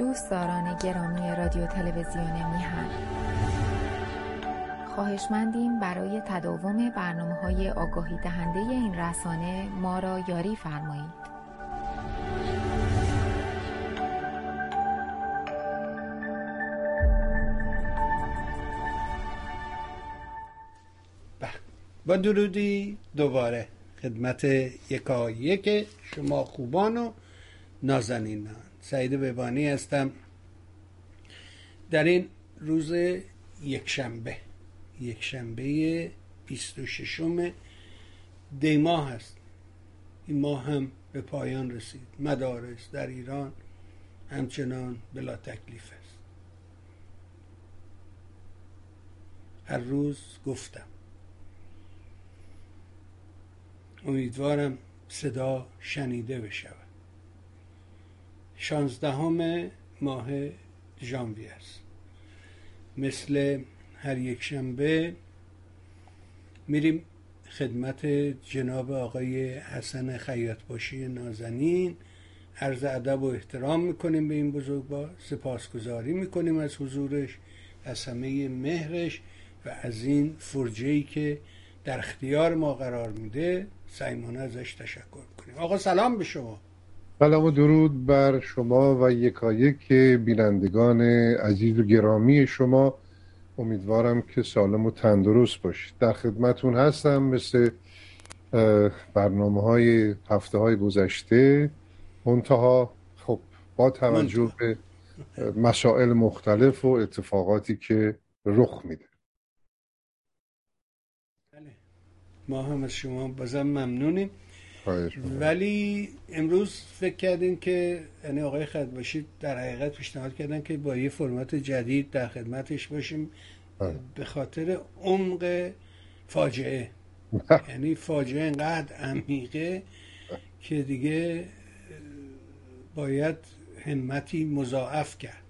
دوستداران گرامی رادیو تلویزیون میهن. خواهشمندیم برای تداوم برنامه های آگاهی دهنده این رسانه ما را یاری فرمایید. با درودی دوباره خدمت یکا یک شما خوبان و نازنینان. سعید ببانی هستم. در این روز یکشنبه یکشنبه 26 دی ماه هست این ماه هم به پایان رسید. مدارس در ایران همچنان بلا تکلیف است. هر روز گفتم. امیدوارم صدا شنیده بشود. شانزدهم ماه ژانویه است. مثل هر یک شنبه میریم خدمت جناب آقای حسن خیاط باشی نازنین. عرض ادب و احترام می‌کنیم به این بزرگوار. سپاسگزاری می‌کنیم از حضورش از همه مهرش و از این فرجه که در اختیار ما قرار میده. سعیمانه ازش تشکر کنیم آقا سلام به شما. سلام و درود بر شما و یکایک بینندگان عزیز و گرامی شما. امیدوارم که سالم و تندرست باشید. در خدمتون هستم مثل برنامه های هفته های گذشته. منتها خب با توجه به مسائل مختلف و اتفاقاتی که رخ میده. بله. ما هم از شما بازم ممنونیم. ولی امروز فکر کردیم که یعنی آقای خد باشید در حقیقت پیشنهاد کردن که با یه فرمت جدید در خدمتش باشیم بله. به خاطر عمق فاجعه. یعنی فاجعه انقدر عمیقه که دیگه باید همتی مضاعف کرد.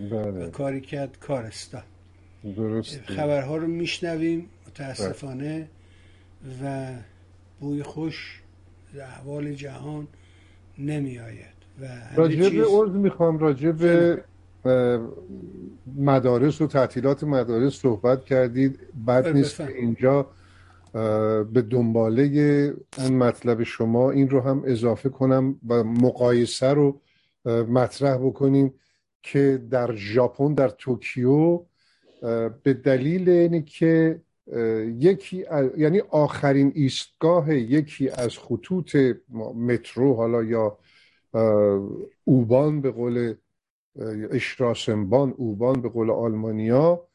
بله. کاری کرد کارستان درست خبرها رو میشنویم متاسفانه و بوی خوش احوال جهان نمی آید و راجب چیز... عرض می‌خوام راجب مدارس و تعطیلات مدارس صحبت کردید. بعد نیست که اینجا به دنباله اون مطلب شما این رو هم اضافه کنم و مقایسه رو مطرح بکنیم که در ژاپن در توکیو به دلیل اینه یکی یعنی آخرین ایستگاه یکی از خطوط مترو حالا یا اوبان به قول اشراسنبان اوبان به قول آلمانیا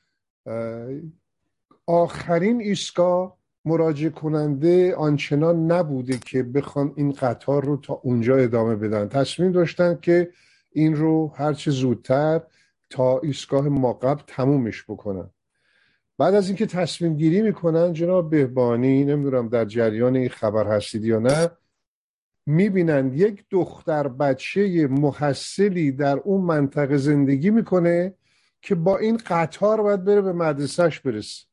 آخرین ایستگاه مراجع کننده آنچنان نبوده که بخوان این قطار رو تا اونجا ادامه بدن. تصمیم داشتن که این رو هرچه زودتر تا ایستگاه ماقب تمومش بکنن. بعد از اینکه تصمیم گیری می‌کنن جناب بهبانی نمی‌دونم در جریان این خبر هستید یا نه می‌بینن یک دختر بچه محصلی در اون منطقه زندگی می‌کنه که با این قطار باید بره به مدرسهش برسه.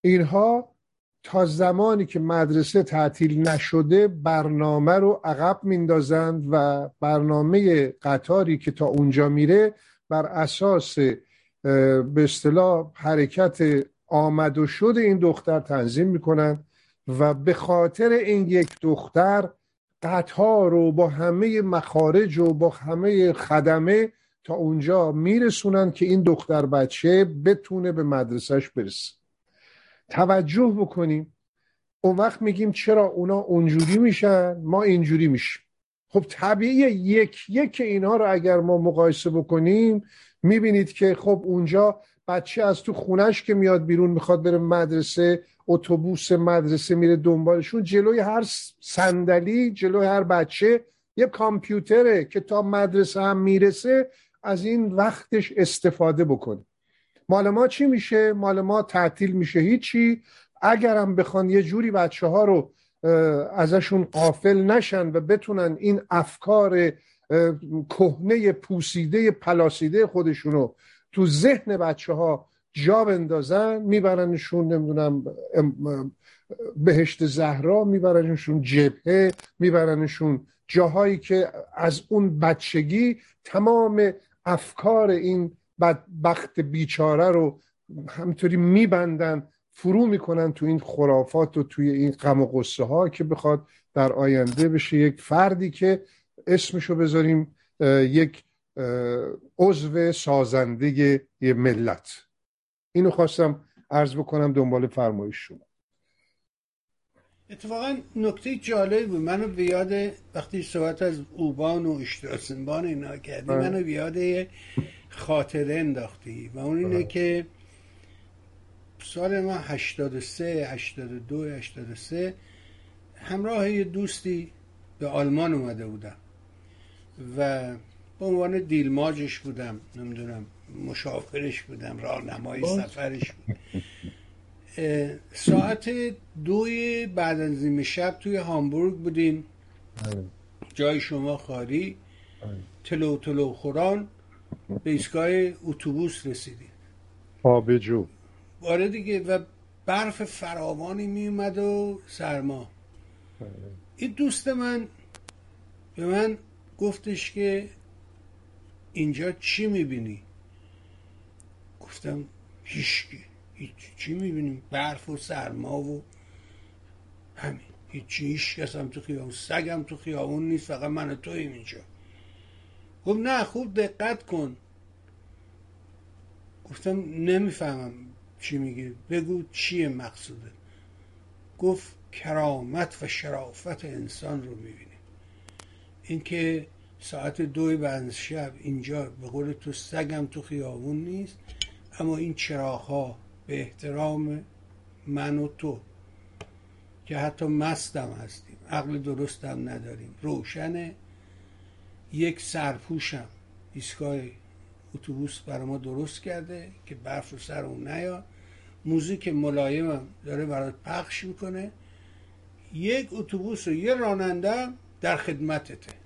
اینها تا زمانی که مدرسه تعطیل نشده برنامه رو عقب میندازند و برنامه قطاری که تا اونجا میره بر اساس به اصطلاح حرکت آمد و شد این دختر تنظیم می‌کنن و به خاطر این یک دختر قطار رو با همه مخارج و با همه خدمه تا اونجا میرسونن که این دختر بچه بتونه به مدرسهش برسه. توجه بکنیم. اون وقت میگیم چرا اونا اونجوری میشن؟ ما اینجوری میشیم. خب طبیعی یک یک اینها رو اگر ما مقایسه بکنیم می‌بینید که خب اونجا بچه از تو خونش که میاد بیرون می‌خواد بره مدرسه اتوبوس مدرسه میره دنبالشون جلوی هر صندلی جلوی هر بچه یه کامپیوتره که تا مدرسه هم می‌رسه از این وقتش استفاده بکنه. مال ما چی میشه؟ مال ما تعطیل میشه. هیچی. اگرم بخوان یه جوری بچه ها رو ازشون قافل نشن و بتونن این افکار کهنه پوسیده پلاسیده خودشونو تو ذهن بچه ها جا بندازن میبرنشون نمی‌دونم بهشت زهرا میبرنشون جبهه میبرنشون جاهایی که از اون بچگی تمام افکار این بدبخت بیچاره رو همطوری میبندن فرو می‌کنن تو این خرافات و توی این غم و قصه ها که بخواد در آینده بشه. یک فردی که اسمشو بذاریم یک عضو سازنده یه ملت. اینو خواستم عرض بکنم دنبال فرمایش شما. اتفاقا نکته جالب بود. منو بیاد وقتی صحبت از اوبان و اشتراسنبان اینا کردی. منو بیاد خاطره انداختی. و اون اینه. که سال ما 83 82 83 همراه یه دوستی به آلمان اومده بودم. و به عنوان دیلماجش بودم نمی‌دونم مشاورش بودم راهنمای سفرش بود. ساعت دوی بعد از نیمه شب توی هامبورگ بودیم. بله. جای شما خاری بله. تلو تلو خوران به ایستگاه اتوبوس رسیدیم. آبجو آره دیگه و برف فراوانی میومد و سرما. بله. این دوست من به من گفتش که اینجا چی می‌بینی؟ گفتم هیچکی هیچ چی می‌بینیم برف و سرما و همین. هیچی هیچ کس هم تو خیابون. سگم تو خیابون نیست فقط من و تویم اینجا. گفت نه خوب دقت کن. گفتم نمی‌فهمم چی میگه بگو چیه مقصوده. گفت کرامت و شرافت انسان رو می‌بینیم اینکه ساعت دوی بعد شب اینجا به قول تو سگم تو خیابون نیست اما این چراغ به احترام من و تو که حتی مستم هستیم عقل درستم نداریم روشنه. یک سرپوشم ایستگاه اتوبوس برای ما درست کرده که برف رو سر اون نیاد موزیک ملایمم داره برات پخش می‌کنه. یک اتوبوس و یه راننده در خدمتته.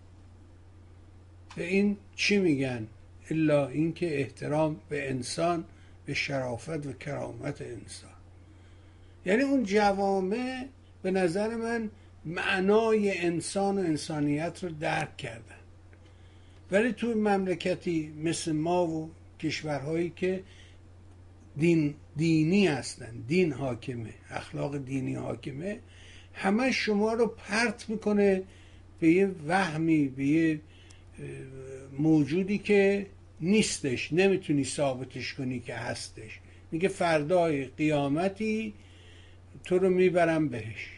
به این چی میگن؟ الا اینکه احترام به انسان به شرافت و کرامت انسان. یعنی اون جوامع به نظر من معنای انسان و انسانیت رو درک کردن. ولی توی مملکتی مثل ما و کشورهایی که دین دینی هستن دین حاکمه اخلاق دینی حاکمه همه شما رو پرت می‌کنه به یه وهمی به یه موجودی که نیستش نمی‌تونی ثابتش کنی که هستش. میگه فردای قیامتی تو رو می‌برم بهش.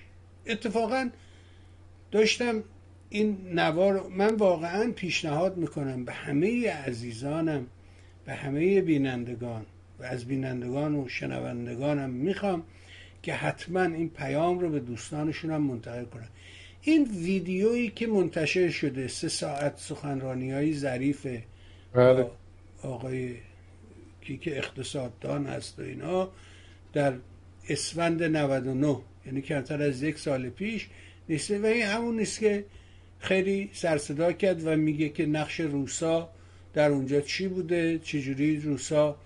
اتفاقا داشتم این نوار من واقعا پیشنهاد می‌کنم به همه عزیزانم به همه بینندگان و از بینندگان و شنوندگانم می‌خوام که حتما این پیام رو به دوستانشون منتقل کنن. این ویدیویی که منتشر شده سه ساعت سخنرانی های ظریف بله. آقای کی که اقتصاددان هست و اینا در اسفند 99 یعنی کمتر از یک سال پیش نیست و این همون نیست که خیلی سرصدا کرد و میگه که نقش روسا در اونجا چی بوده چجوری روسا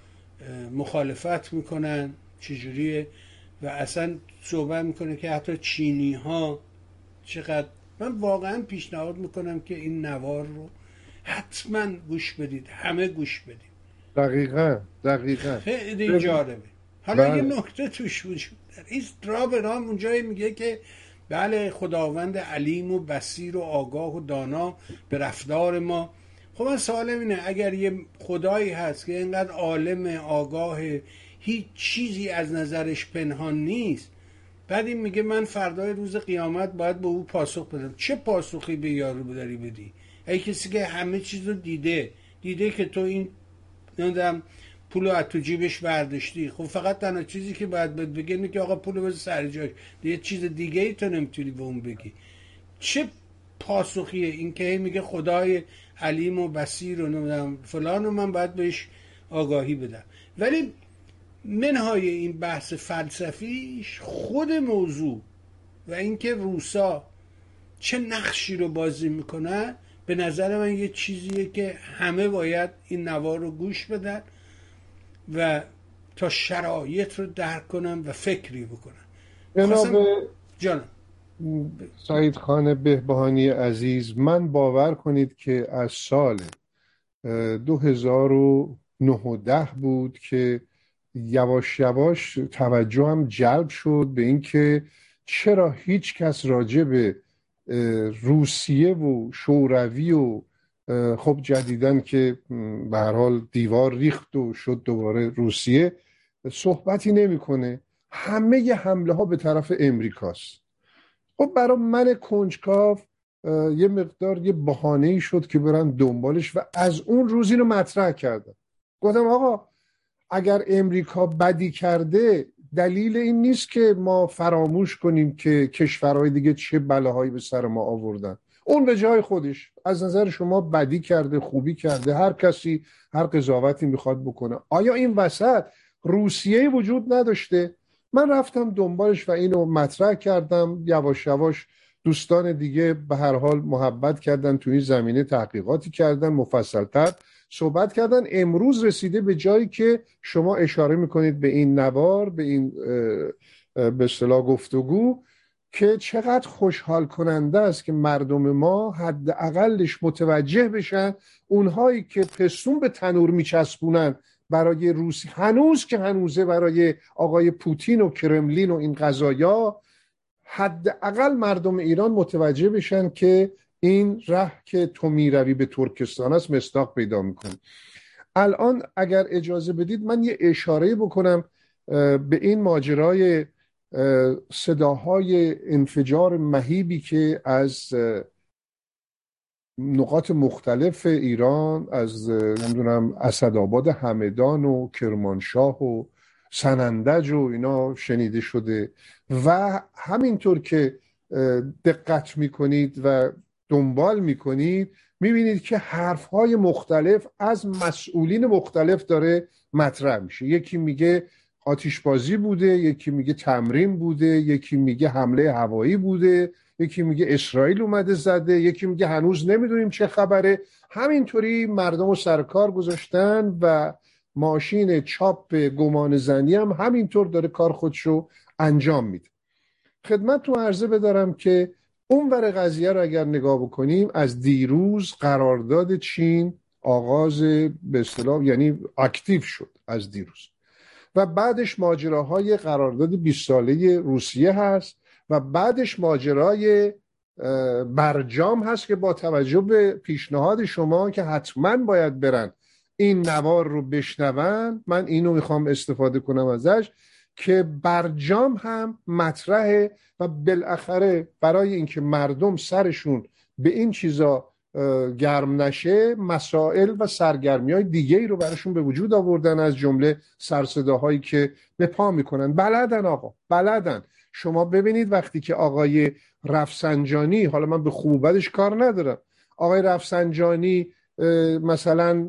مخالفت می‌کنن چجوری و اصلا صحبت می‌کنه که حتی چینی ها چقدر من واقعا پیشنهاد می‌کنم که این نوار رو حتما گوش بدید همه گوش بدید. دقیقا دقیقا. خیلی جالبه. حالا بله. یه نکته توش وجود داره. این رام اونجایی میگه که بله خداوند علیم و بسیر و آگاه و دانا به رفتار ما. خب من سوالم اینه اگر یه خدایی هست که اینقدر عالم آگاه هیچ چیزی از نظرش پنهان نیست بعد این میگه من فردای روز قیامت باید به او پاسخ بدم. چه پاسخی به یارو داری بدی؟ ای کسی که همه چیز رو دیده دیده که تو این نمی‌دونم پول از تو جیبش برداشتی. خب فقط تنها چیزی که باید بهت بگه اینه که آقا پول رو سر جاش. یه چیز دیگه ای تو نمی‌تونی به اون بگی. چه پاسخیه؟ این که میگه خدای علیم و بسیر و نمی‌دونم فلان و من باید بهش آگاهی بدم. ولی منهای این بحث فلسفیش خود موضوع و اینکه روسا چه نقشی رو بازی می‌کنن به نظر من یه چیزیه که همه باید این نوار رو گوش بدن و تا شرایط رو درک کنن و فکری بکنن. جناب جانم. سعید خان بهبهانی عزیز من باور کنید که از سال 2009 بود که یواش یواش توجه هم جلب شد به اینکه چرا هیچ کس راجع به روسیه و شوروی و خب جدیدن که به هر حال دیوار ریخت و شد دوباره روسیه صحبتی نمی‌کنه. همه ی حمله ها به طرف امریکاست. خب برای من کنجکاف یه مقدار یه بحانه ای شد که برن دنبالش و از اون روز اینو مطرح کردم گفتم آقا اگر امریکا بدی کرده دلیل این نیست که ما فراموش کنیم که کشورهای دیگه چه بلاهایی به سر ما آوردن. اون به جای خودش. از نظر شما بدی کرده خوبی کرده هر کسی هر قضاوتی می‌خواد بکنه. آیا این وسط روسیه وجود نداشته؟ من رفتم دنبالش و اینو مطرح کردم. یواش یواش دوستان دیگه به هر حال محبت کردن توی این زمینه تحقیقاتی کردن مفصلتر. صحبت کردن. امروز رسیده به جایی که شما اشاره می‌کنید به این نوار به این به اصطلاح گفتگو که چقدر خوشحال کننده است که مردم ما حداقلش متوجه بشن اونهایی که پستون به تنور میچسبونن برای روسی هنوز که هنوزه برای آقای پوتین و کرملین و این قضایا حداقل مردم ایران متوجه بشن که این ره که تو می‌روی به ترکستان است مستاق پیدا می‌کنه. الان اگر اجازه بدید من یه اشاره بکنم به این ماجرای صداهای انفجار مهیبی که از نقاط مختلف ایران از نمی‌دونم اسدآباد همدان و کرمانشاه و سنندج و اینا شنیده شده و همینطور که دقت می‌کنید و دنبال می‌کنید می‌بینید که حرفهای مختلف از مسئولین مختلف داره مطرح میشه. یکی میگه آتیشبازی بوده یکی میگه تمرین بوده یکی میگه حمله هوایی بوده یکی میگه اسرائیل اومده زده یکی میگه هنوز نمی‌دونیم چه خبره. همینطوری مردم و سرکار گذاشتن و ماشین چاپ گمان زنی هم همینطور داره کار خودشو انجام میده. خدمت تو عرضه بدارم که اون ور قضیه رو اگر نگاه بکنیم از دیروز قرارداد چین آغاز به اصطلاح یعنی اکتیو شد از دیروز. و بعدش ماجراهای قرارداد 20 ساله روسیه هست و بعدش ماجرای برجام هست که با توجه به پیشنهاد شما که حتما باید برن این نوار رو بشنون من اینو می‌خوام استفاده کنم ازش. که برجام هم مطرحه و بالاخره برای اینکه مردم سرشون به این چیزا گرم نشه مسائل و سرگرمی های دیگه ای رو براشون به وجود آوردن از جمله سرصداهایی که به پا می‌کنن. بلدن آقا بلدن. شما ببینید وقتی که آقای رفسنجانی حالا من به خوبتش کار ندارم. آقای رفسنجانی مثلا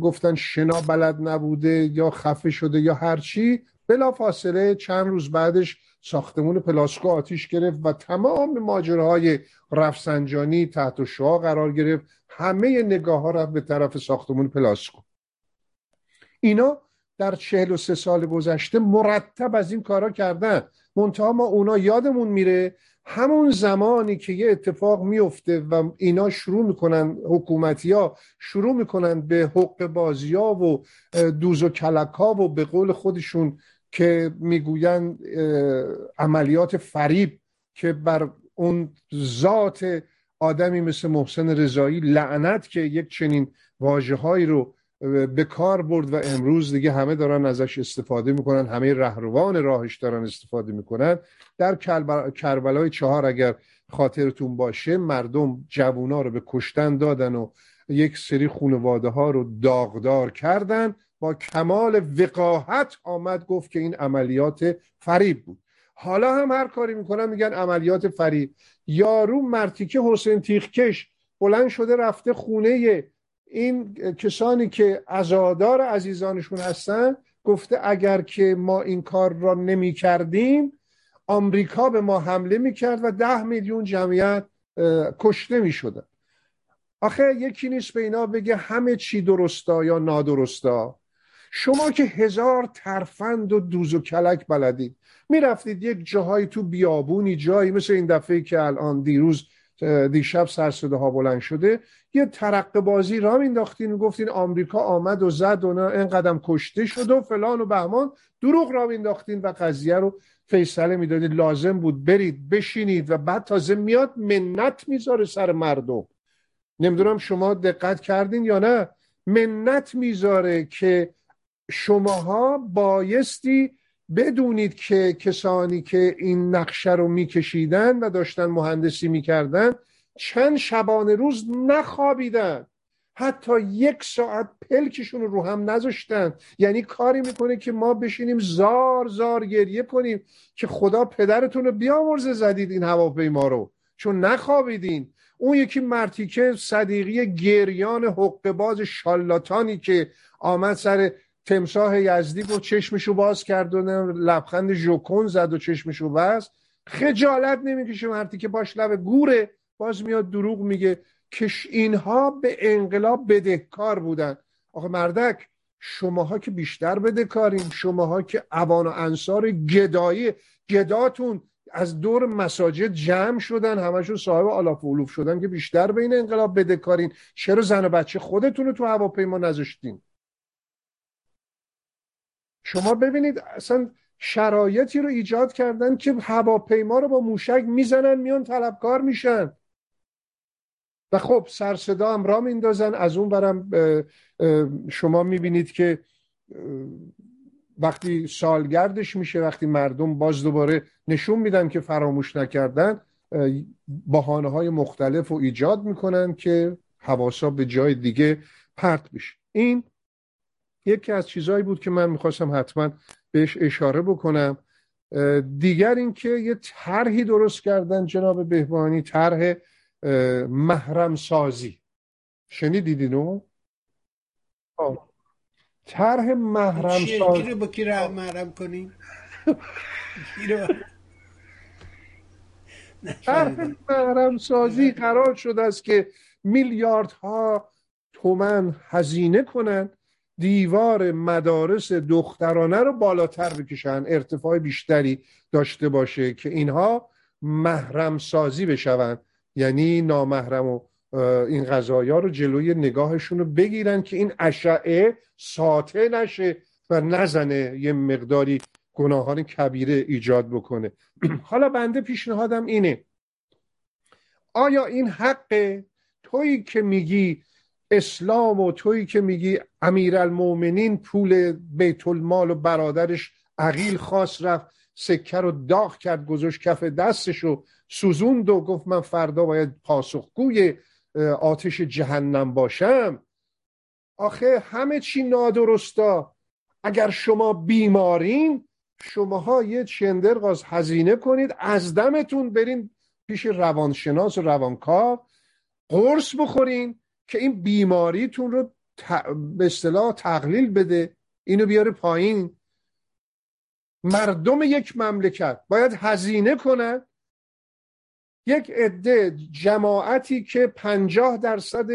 گفتن شنا بلد نبوده یا خفه شده یا هرچی بلا فاصله چند روز بعدش ساختمون پلاسکو آتیش گرفت و تمام ماجراهای رفسنجانی تحت شعا قرار گرفت. همه نگاه ها رفت به طرف ساختمون پلاسکو. اینا در چهل و سه سال گذشته مرتب از این کارا کردن. منتها ما اونا یادمون میره همون زمانی که یه اتفاق میفته و اینا شروع می‌کنن حکومتی ها شروع می‌کنن به حق بازی ها و دوز و کلک ها و به قول خودشون که می‌گویند عملیات فریب که بر اون ذات آدمی مثل محسن رضایی لعنت که یک چنین واجه رو به کار برد و امروز دیگه همه دارن ازش استفاده می‌کنن همه رهروان راهش دارن استفاده می‌کنن. در کربلای چهار اگر خاطرتون باشه مردم جوونا رو به کشتن دادن و یک سری خانواده ها رو داغدار کردن. با کمال وقاحت آمد گفت که این عملیات فریب بود. حالا هم هر کاری می‌کنن میگن عملیات فریب. یارو مرتیکه حسین تیخکش بلند شده رفته خونه این کسانی که ازادار عزیزانشون هستن گفته اگر که ما این کار را نمی کردیم آمریکا به ما حمله می کرد و ده میلیون جمعیت کشته می شدن آخه یکی نیست به اینا بگه همه چی درستا یا نادرستا. شما که هزار ترفند و دوز و کلک بلدید. می‌رفتید یک جاهایی تو بیابونی جایی مثل این دفعه که الان دیروز دیشب سرسده ها بلند شده یه ترقه بازی را مینداختین و گفتین آمریکا آمد و زد و این قدم کشته شد و فلان و بهمان. دروغ را مینداختین و قضیه رو فیصله می‌دادید. لازم بود برید بشینید و بعد تازه میاد منت می‌ذاره سر مردم. نمی‌دونم شما دقت کردین یا نه. منت می‌ذاره که شماها بایستی بدونید که کسانی که این نقشه رو میکشیدن و داشتن مهندسی می‌کردن چند شبانه روز نخوابیدن. حتی یک ساعت پلکشون رو هم نذاشتن. یعنی کاری می‌کنه که ما بشینیم زار زار گریه کنیم که خدا پدرتون رو بیامرزه زدید این هواپیما رو. چون نخوابیدین. اون یکی مرتیکه صدیقی گریان حقه باز شالاتانی که آمد سر تمساه یزدی و چشمشو باز کرد و لبخند ژوکن زد و چشمشو بست. خجالت نمی‌کشه مرتی که باش لب گوره. باز میاد دروغ میگه. که اینها به انقلاب بدهکار بودن. آخه مردک شماها که بیشتر بدهکاریم شماها که اوان و انصار گدایی. گداتون از دور مساجد جمع شدن. همشون صاحب آلاف و شدن که بیشتر بین انقلاب بدهکارین. چرا زن و بچه خودتون رو تو هواپیما نذاشتین؟ شما ببینید اصلا شرایطی رو ایجاد کردن که هواپیما رو با موشک می‌زنن میان طلبکار میشن. و خب سرصدا هم را میندازن. از اون برم شما می‌بینید که وقتی سالگردش میشه وقتی مردم باز دوباره نشون میدن که فراموش نکردن بحانه های مختلف رو ایجاد می‌کنن که حواسا به جای دیگه پرت بشه. این یکی از چیزهایی بود که من می‌خواستم حتما بهش اشاره بکنم. دیگر اینکه یه طرحی درست کردن جناب بهبانی طرح محرم سازی شنیدید اینو؟ طرح محرم سازی کی رو با کی محرم کنیم؟ طرح محرم سازی قرار شده است که میلیاردها تومن هزینه کنن دیوار مدارس دخترانه رو بالاتر بکشن ارتفاع بیشتری داشته باشه که اینها محرم سازی بشون. یعنی نامحرم و این غذایا رو جلوی نگاهشون رو بگیرن که این اشعه ساطع نشه و نزنه یه مقداری گناهان کبیره ایجاد بکنه. حالا بنده پیشنهادم اینه. آیا این حق تویی که میگی اسلام و تویی که میگی امیرالمؤمنین پول بیت المال و برادرش عقیل خاص رفت سکه رو داغ کرد گذاشت کف دستش و سوزوند و گفت من فردا باید پاسخگوی آتش جهنم باشم. آخه همه چی نادرستا. اگر شما بیمارین شماها یه چندرغاز هزینه کنید از دمتون برین پیش روانشناس و روانکاو قرص بخورین که این بیماریتون رو به اصطلاح تقلیل بده اینو بیاره پایین. مردم یک مملکت باید هزینه کنن یک عده جماعتی که پنجاه درصد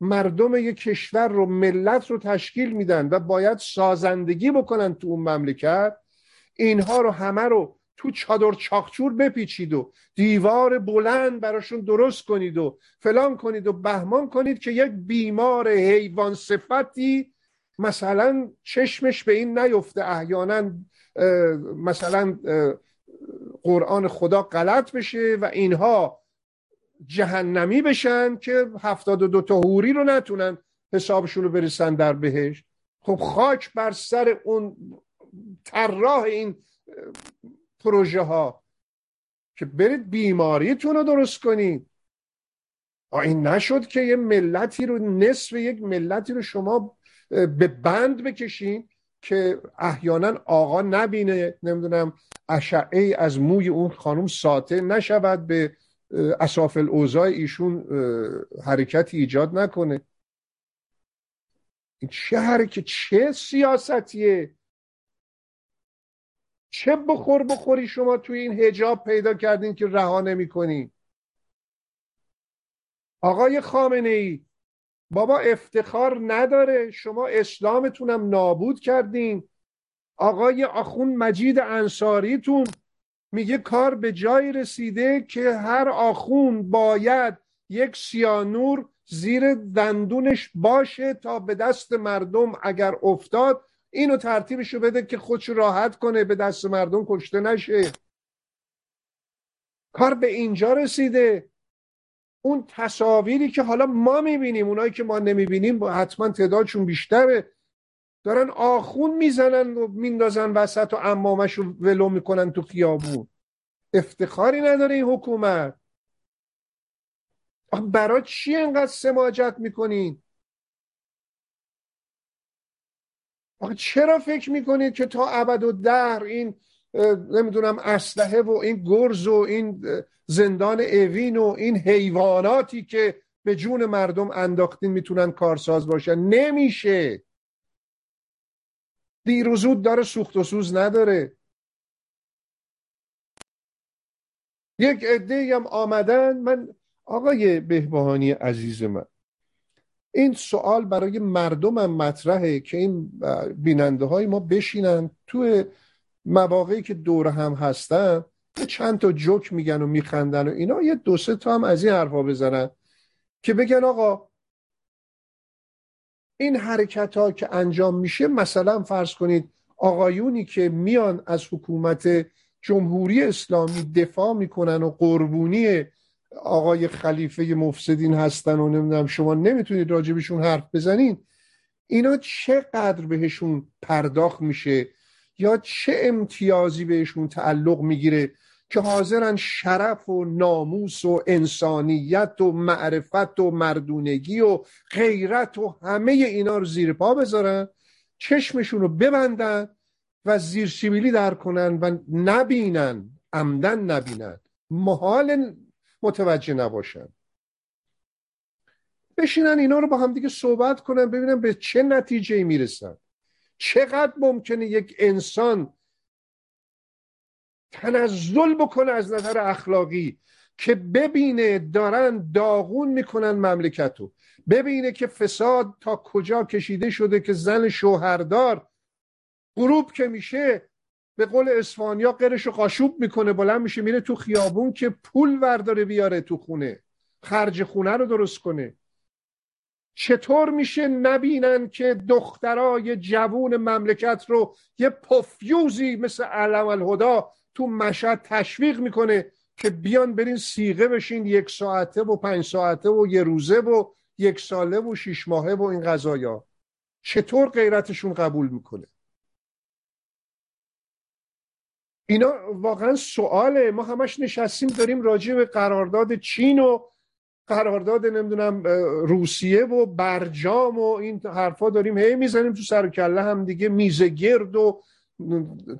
مردم یک کشور رو ملت رو تشکیل میدن و باید سازندگی بکنن تو اون مملکت اینها رو همه رو تو چادر چاخچور بپیچید و دیوار بلند براشون درست کنید و فلان کنید و بهمان کنید که یک بیمار حیوان صفتی مثلا چشمش به این نیفته احیانا مثلا قرآن خدا غلط بشه و اینها جهنمی بشن که هفتاد و دو تا حوری رو نتونن حسابشون رو برسن در بهش خب خاک بر سر اون طراح این پروژه ها که برید بیماریتون رو درست کنید. این نشد که یه ملتی رو نصف یک ملتی رو شما به بند بکشین که احیانا آقا نبینه نمی‌دونم اشعه از موی اون خانم ساطع نشود به اصاف الاوضاع ایشون حرکتی ایجاد نکنه. این چه حرکت چه سیاستیه چه بخور بخوری شما توی این هجاب پیدا کردین که رها نمی کنی؟ آقای خامنه ای بابا افتخار نداره. شما اسلامتونم نابود کردین. آقای آخون مجید انصاریتون میگه کار به جایی رسیده که هر آخون باید یک سیانور زیر دندونش باشه تا به دست مردم اگر افتاد اینو ترتیبشو بده که خودشو راحت کنه به دست مردم کشته نشه. کار به اینجا رسیده. اون تصاویری که حالا ما می‌بینیم اونایی که ما نمی‌بینیم حتما تعدادشون بیشتره. دارن آخون می‌زنن و میندازن وسط و امامش رو ولو می‌کنن تو خیابون. افتخاری نداره این حکومت. برای چی انقدر سماجت می‌کنین؟ آخه چرا فکر می‌کنید که تا ابد و در این نمی‌دونم اسلحه و این گرز و این زندان اوین و این حیواناتی که به جون مردم انداختین می‌تونن کارساز باشن؟ نمیشه. دیروزود داره سوخت و سوز نداره. یک عده هم آمدن. من آقای بهبهانی عزیز من این سوال برای مردمم مطرحه که این بیننده های ما بشینن توی مواقعی که دور هم هستن چند تا جوک میگن و میخندن و اینا. یه دو سه تا هم از این حرفا بزنن که بگن آقا این حرکت ها که انجام میشه مثلا فرض کنید آقایونی که میان از حکومت جمهوری اسلامی دفاع می‌کنن و قربونی آقای خلیفه مفسدین هستن و نمی‌دونم شما نمی‌تونید راجبشون حرف بزنین. اینا چقدر بهشون پرداخت میشه یا چه امتیازی بهشون تعلق می‌گیره که حاضرن شرف و ناموس و انسانیت و معرفت و مردونگی و غیرت و همه اینا رو زیر پا بذارن چشمشون رو ببندن و زیر سیبیلی در کنن و نبینن عمدن نبینن. محال متوجه نباشن. بشینن اینا رو با هم دیگه صحبت کنن ببینن به چه نتیجه می‌رسن. چقدر ممکنه یک انسان تنزل بکنه از نظر اخلاقی که ببینه دارن داغون می‌کنن مملکتو. ببینه که فساد تا کجا کشیده شده که زن شوهردار غروب که میشه به قول اسفانیا قرش و قاشوب می‌کنه بلند میشه میره تو خیابون که پول ورداره بیاره تو خونه. خرج خونه رو درست کنه. چطور میشه نبینن که دخترای جوون مملکت رو یه پفیوزی مثل علم الهدا تو مشهد تشویق می‌کنه که بیان برین سیغه بشین یک ساعته و پنج ساعته و یه روزه و یک ساله و شیش ماهه و این غذایا چطور غیرتشون قبول می‌کنه؟ اینا واقعا سواله. ما همش نشستیم داریم راجع به قرارداد چین و قرارداد نمی‌دونم روسیه و برجام و این حرفا داریم هی می‌زنیم تو سر کله هم دیگه. میزه گرد و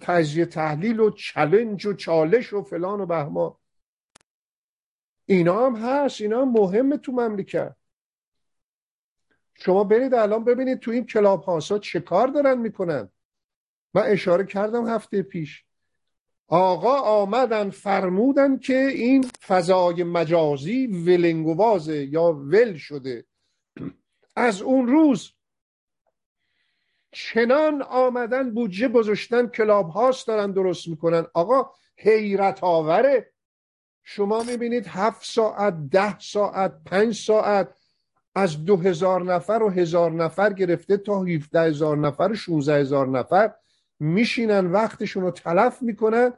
تجزیه تحلیل و چلنج و چالش و فلان و بهما. اینا هم هست. اینا هم مهمه تو مملکت. شما برید الان ببینید تو این کلاب ها چه کار دارن می‌کنن. من اشاره کردم هفته پیش. آقا آمدن فرمودن که این فضای مجازی ولنگوازه یا ول شده. از اون روز چنان آمدن بودجه گذاشتن کلاب هاست دارن درست می‌کنن. آقا حیرت آوره. شما می‌بینید هفت ساعت ده ساعت پنج ساعت از دو هزار نفر و هزار نفر گرفته تا هیفده هزار نفر و شونزه هزار نفر. میشینن وقتشون رو تلف می‌کنن.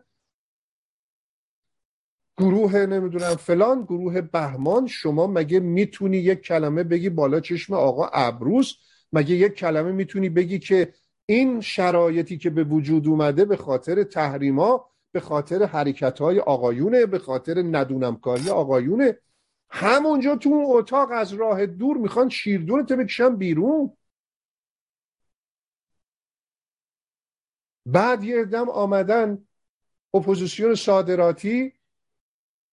گروه نمی‌دونم فلان گروه بهمان شما مگه می‌تونی یک کلمه بگی بالا چشم آقا ابروس؟ مگه یک کلمه می‌تونی بگی که این شرایطی که به وجود اومده به خاطر تحریما به خاطر حرکت های آقایونه به خاطر ندونمکاری آقایونه؟ همونجا تو اون اتاق از راه دور می‌خوان شیر تو بکشن بیرون. بعد یه دم آمدن اپوزیسیون صادراتی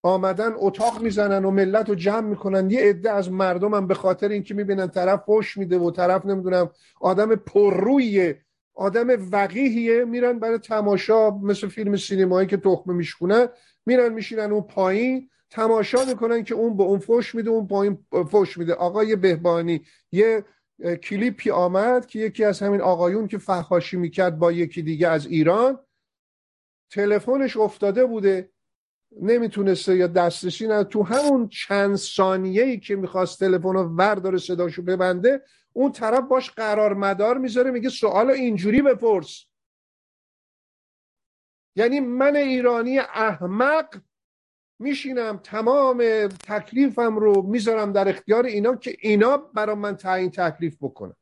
آمدن اتاق می‌زنن و ملت رو جمع می‌کنن. یه عده از مردم هم به خاطر اینکه می‌بینن طرف فوش میده و طرف نمی‌دونم آدم پررویه آدم وقیهیه میرن برای تماشا مثل فیلم سینمایی که تخمه میشکنن میرن میشینن اون پایین تماشا می‌کنن که اون به اون فوش میده اون پایین فوش میده. آقای بهبانی یه کلیپی آمد که یکی از همین آقایون که فحاشی می‌کرد با یکی دیگه از ایران تلفنش افتاده بوده نمی‌تونسته یا دستشی نه تو همون چند ثانیه که می‌خواست تلفن رو ورداره صداشو ببنده اون طرف باش قرار مدار می‌ذاره میگه سوال اینجوری بپرس. یعنی من ایرانی احمق میشینم تمام تکلیفم رو می‌ذارم در اختیار اینا که اینا برا من تعیین تکلیف بکنن.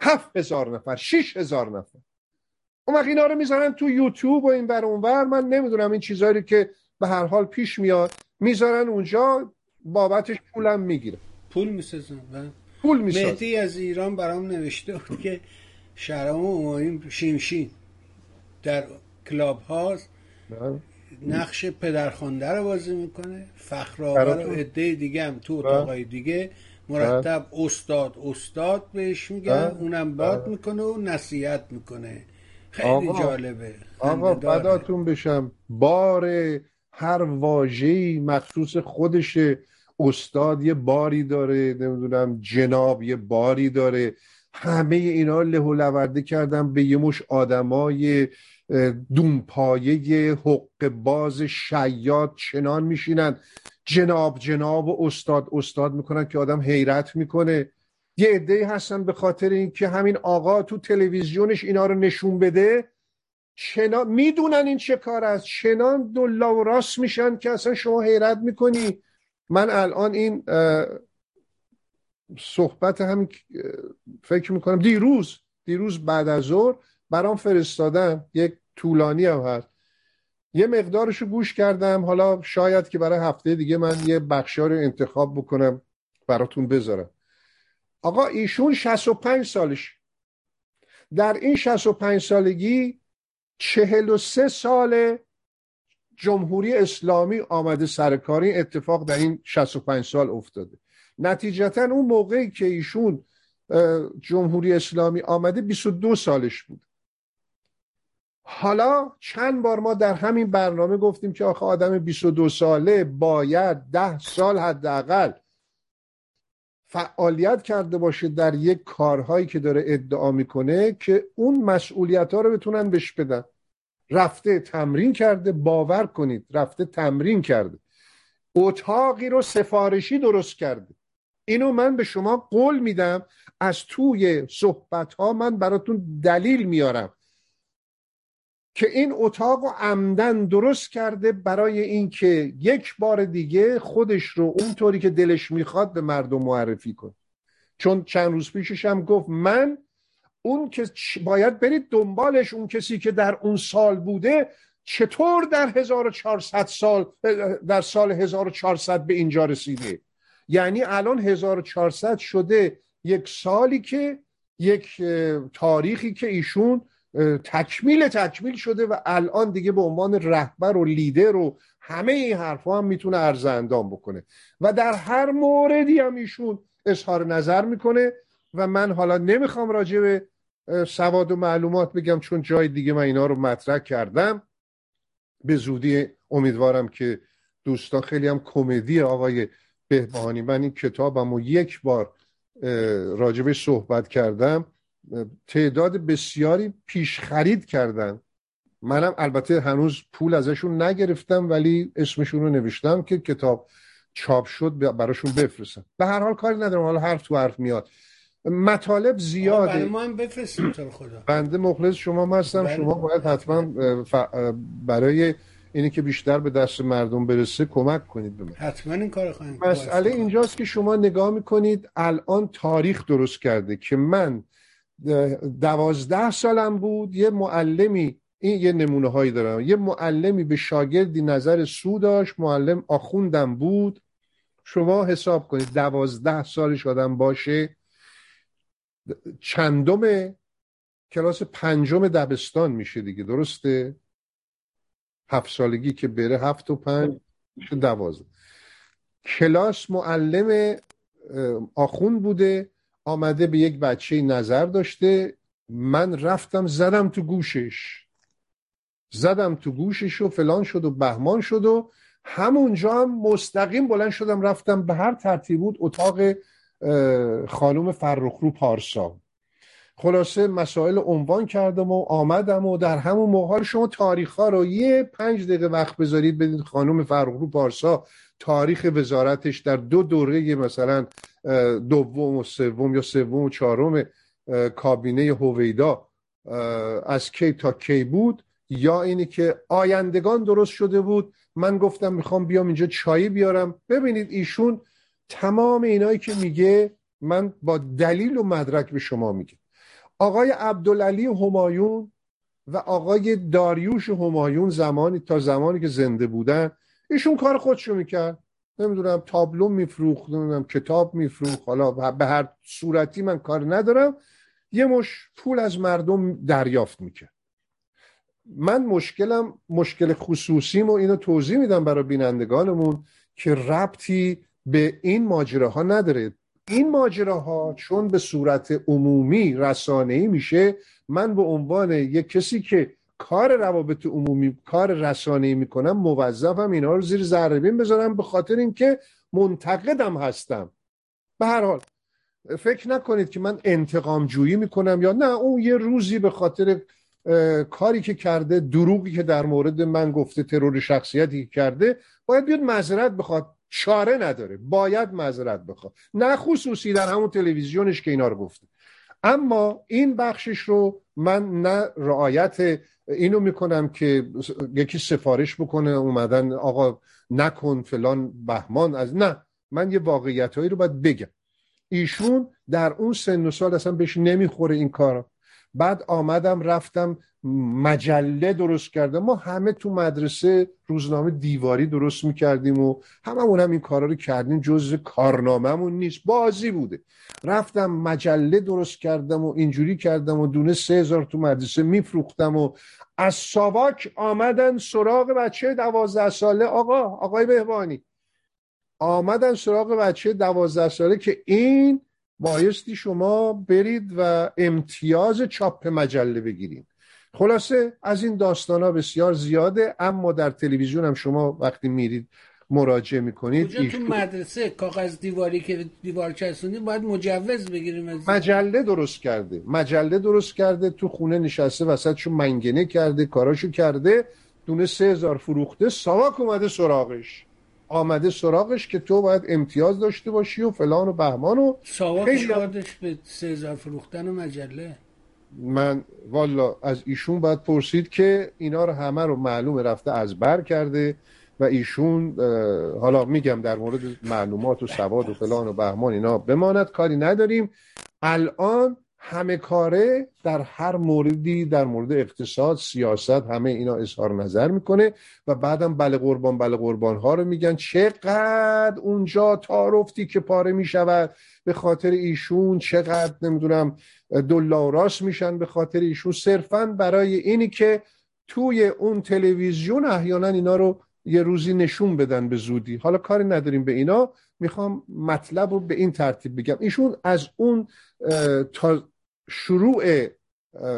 هفت هزار نفر شیش هزار نفر. اون وقت اینا رو می‌ذارن تو یوتیوب و این بر اونور من نمی‌دونم این چیزهایی که به هر حال پیش میاد می‌ذارن اونجا بابتش پولم می‌گیره. پول می‌سازن بله. پول می‌سازن. مهدی از ایران برام نوشته بود که شهرام اوماییم شیمشین در کلاب هاست. بله. نقش پدرخوانده رو بازی می‌کنه فخرآور و عده دیگه هم تو بله. اتاقای دیگه. مرتب استاد استاد بهش میگن اونم باد می‌کنه و نصیحت می‌کنه. خیلی آقا. جالبه. آقا بداتون بشم. بار هر واژه‌ای مخصوص خودشه استاد یه باری داره نمی‌دونم جناب یه باری داره. همه اینا له لورده کردن به یه مش آدمای دونپایه حق باز شیاد چنان میشینن. جناب جناب و استاد استاد می‌کنن که آدم حیرت می‌کنه. یه عده هستن به خاطر اینکه همین آقا تو تلویزیونش اینا رو نشون بده. چنان می‌دونن این چه کار است. چنان دلا و راست میشن که اصلا شما حیرت می‌کنی. من الان این صحبت هم فکر می‌کنم دیروز دیروز بعد از ظهر برام فرستادم یک طولانی هم هست. یه مقدارشو گوش کردم. حالا شاید که برای هفته دیگه من یه بخشار رو انتخاب بکنم براتون بذارم. آقا ایشون 65 سالش. در این 65 سالگی 43 سال جمهوری اسلامی آمده سرکاری اتفاق در این 65 سال افتاده. نتیجتا اون موقعی که ایشون جمهوری اسلامی آمده 22 سالش بود. حالا چند بار ما در همین برنامه گفتیم که آخه آدم 22 ساله باید ده سال حداقل فعالیت کرده باشه در یک کارهایی که داره ادعا می‌کنه که اون مسئولیت ها رو بتونن بهش بدن. رفته تمرین کرده باور کنید رفته تمرین کرده. اتاقی رو سفارشی درست کرده. اینو من به شما قول میدم از توی صحبت ها من براتون دلیل میارم. که این اتاق رو عمدن درست کرده برای اینکه یک بار دیگه خودش رو اونطوری که دلش می‌خواد به مردم معرفی کنه. چون چند روز پیشش هم گفت من اون که باید برید دنبالش اون کسی که در اون سال بوده چطور در 1400 سال در سال 1400 به اینجا رسیده. یعنی الان 1400 شده یک سالی که یک تاریخی که ایشون تکمیل تکمیل شده و الان دیگه به عنوان رهبر و لیدر و همه این حرفها هم می‌تونه عرض اندام بکنه. و در هر موردی هم ایشون اظهار نظر می‌کنه و من حالا نمی‌خوام راجع به سواد و معلومات بگم چون جای دیگه من اینا رو مطرح کردم. به زودی امیدوارم که دوستان خیلی هم کمدی آقای بهبهانی. من این کتابم و یک بار راجبه صحبت کردم. تعداد بسیاری پیش خرید کردن. منم البته هنوز پول ازشون نگرفتم ولی اسمشون رو نوشتم که کتاب چاپ شد براشون بفرستم. به هر حال کاری ندارم حالا حرف تو حرف میاد. مطالب زیاده. برای ما هم بفرستیم خدا. بنده مخلص شما هستم. بله. شما باید حتما برای اینی که بیشتر به دست مردم برسه کمک کنید به من حتما این کار خواهیم مسئله اینجاست که شما نگاه می‌کنید الان تاریخ درست کرده که من دوازده سالم بود. یه معلمی این یه نمونه هایی دارم. یه معلمی به شاگردی نظر سو داشت. معلم آخوندم بود. شما حساب کنید دوازده سالش آدم باشه. چندم کلاس پنجم دبستان میشه دیگه درسته؟ هفت سالگی که بره هفت و پنج میشه دوازده. کلاس معلم آخون بوده. آمده به یک بچه نظر داشته. من رفتم زدم تو گوشش. زدم تو گوشش و فلان شد و بهمان شد و همونجا هم مستقیم بلند شدم رفتم به هر ترتیب بود اتاق خانوم فرخرو پارسا. خلاصه مسائل عنوان کردم و آمدم و در همون موقع شما تاریخ ها رو یه پنج دقیقه وقت بذارید بدید خانم فرخرو پارسا تاریخ وزارتش در دو دوره مثلا دوم و سوم یا سوم و چهارم کابینه هویدا از کی تا کی بود؟ یا اینی که آیندگان درست شده بود. من گفتم می‌خوام بیام اینجا چایی بیارم. ببینید ایشون تمام اینایی که میگه من با دلیل و مدرک به شما میگم. آقای عبدالعلی همایون و آقای داریوش همایون زمانی تا زمانی که زنده بودن ایشون کار خودشو می‌کرد. نمی‌دونم تابلو میفروخت نمی‌دونم کتاب میفروخت. حالا به هر صورتی من کار ندارم. یه مش پول از مردم دریافت می‌کرد. من مشکلم مشکل خصوصیم و اینو توضیح میدم برای بینندگانمون که ربطی به این ماجراها نداره. این ماجراها چون به صورت عمومی رسانه‌ای میشه من به عنوان یک کسی که کار روابط عمومی کار رسانه‌ای می‌کنم موظفم اینا رو زیر ذره بذارم به خاطر اینکه منتقدم هستم. به هر حال فکر نکنید که من انتقام جویی می‌کنم یا نه اون یه روزی به خاطر کاری که کرده دروغی که در مورد من گفته ترور شخصیتی که کرده باید بیاد معذرت بخواد. چاره نداره. باید معذرت بخواد. نه خصوصی در همون تلویزیونش که اینا رو گفته. اما این بخشش رو من نه رعایت اینو می‌کنم که یکی سفارش بکنه اومدن آقا نکن فلان بهمان از نه. من یه واقعیت هایی رو باید بگم. ایشون در اون سن و سال اصلا بهش نمی‌خوره این کار بعد آمدم رفتم مجله درست کردم. ما همه تو مدرسه روزنامه دیواری درست می‌کردیم و هممون هم این کارا رو کردیم. جز کارنامهمون نیست بازی بوده. رفتم مجله درست کردم و اینجوری کردم و دونه سه هزار تو مدرسه میفروختم و از ساواک آمدن سراغ بچه دوازده ساله. آقا آقای بهبانی آمدن سراغ بچه دوازده ساله که این بایستی شما برید و امتیاز چاپ مجله بگیرید. خلاصه از این داستان ها بسیار زیاده اما در تلویزیون هم شما وقتی میرید مراجعه می‌کنید. تو مدرسه کاغذ دیواری که دیوار چسبونی باید مجوز بگیریم از مجله درست کرده. مجله درست کرده تو خونه نشسته وسطشو منگنه کرده کاراشو کرده دونه سه هزار فروخته ساواک اومده سراغش. آمده سراغش که تو باید امتیاز داشته باشی و فلان و بهمان و ساواکش به سه هزار فروختن و مجله. من والا از ایشون باید پرسید که اینا رو همه رو معلوم رفته از بر کرده و ایشون حالا میگم در مورد معلومات و سواد و فلان و بهمان اینا بماند کاری نداریم. الان همه کاره در هر موردی در مورد اقتصاد سیاست همه اینا اظهار نظر می‌کنه و بعدم بله قربان بله قربان ها رو میگن. چقدر اونجا تارفتی که پاره می‌شود به خاطر ایشون چقدر نمی‌دونم دلاراس میشن به خاطر ایشون. صرفا برای اینی که توی اون تلویزیون احیانا اینا رو یه روزی نشون بدن به زودی. حالا کاری نداریم به اینا. می‌خوام مطلب رو به این ترتیب بگم. ایشون از اون تا شروع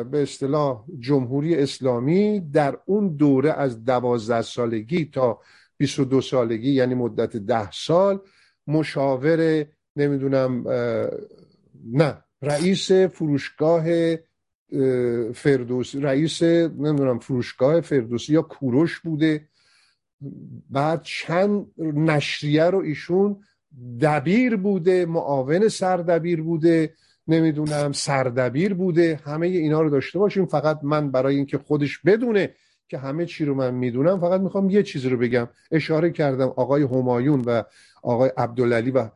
به اصطلاح جمهوری اسلامی در اون دوره از دوازده سالگی تا 22 سالگی یعنی مدت ده سال مشاور نمی‌دونم نه رئیس فروشگاه فردوسی رئیس نمی‌دونم فروشگاه فردوسی یا کوروش بوده. بعد چند نشریه رو ایشون دبیر بوده معاون سردبیر بوده. نمی‌دونم سردبیر بوده. همه اینا رو داشته باشیم. فقط من برای اینکه خودش بدونه که همه چی رو من می‌دونم فقط می‌خوام یه چیزی رو بگم. اشاره کردم آقای همایون و آقای عبدالعلی و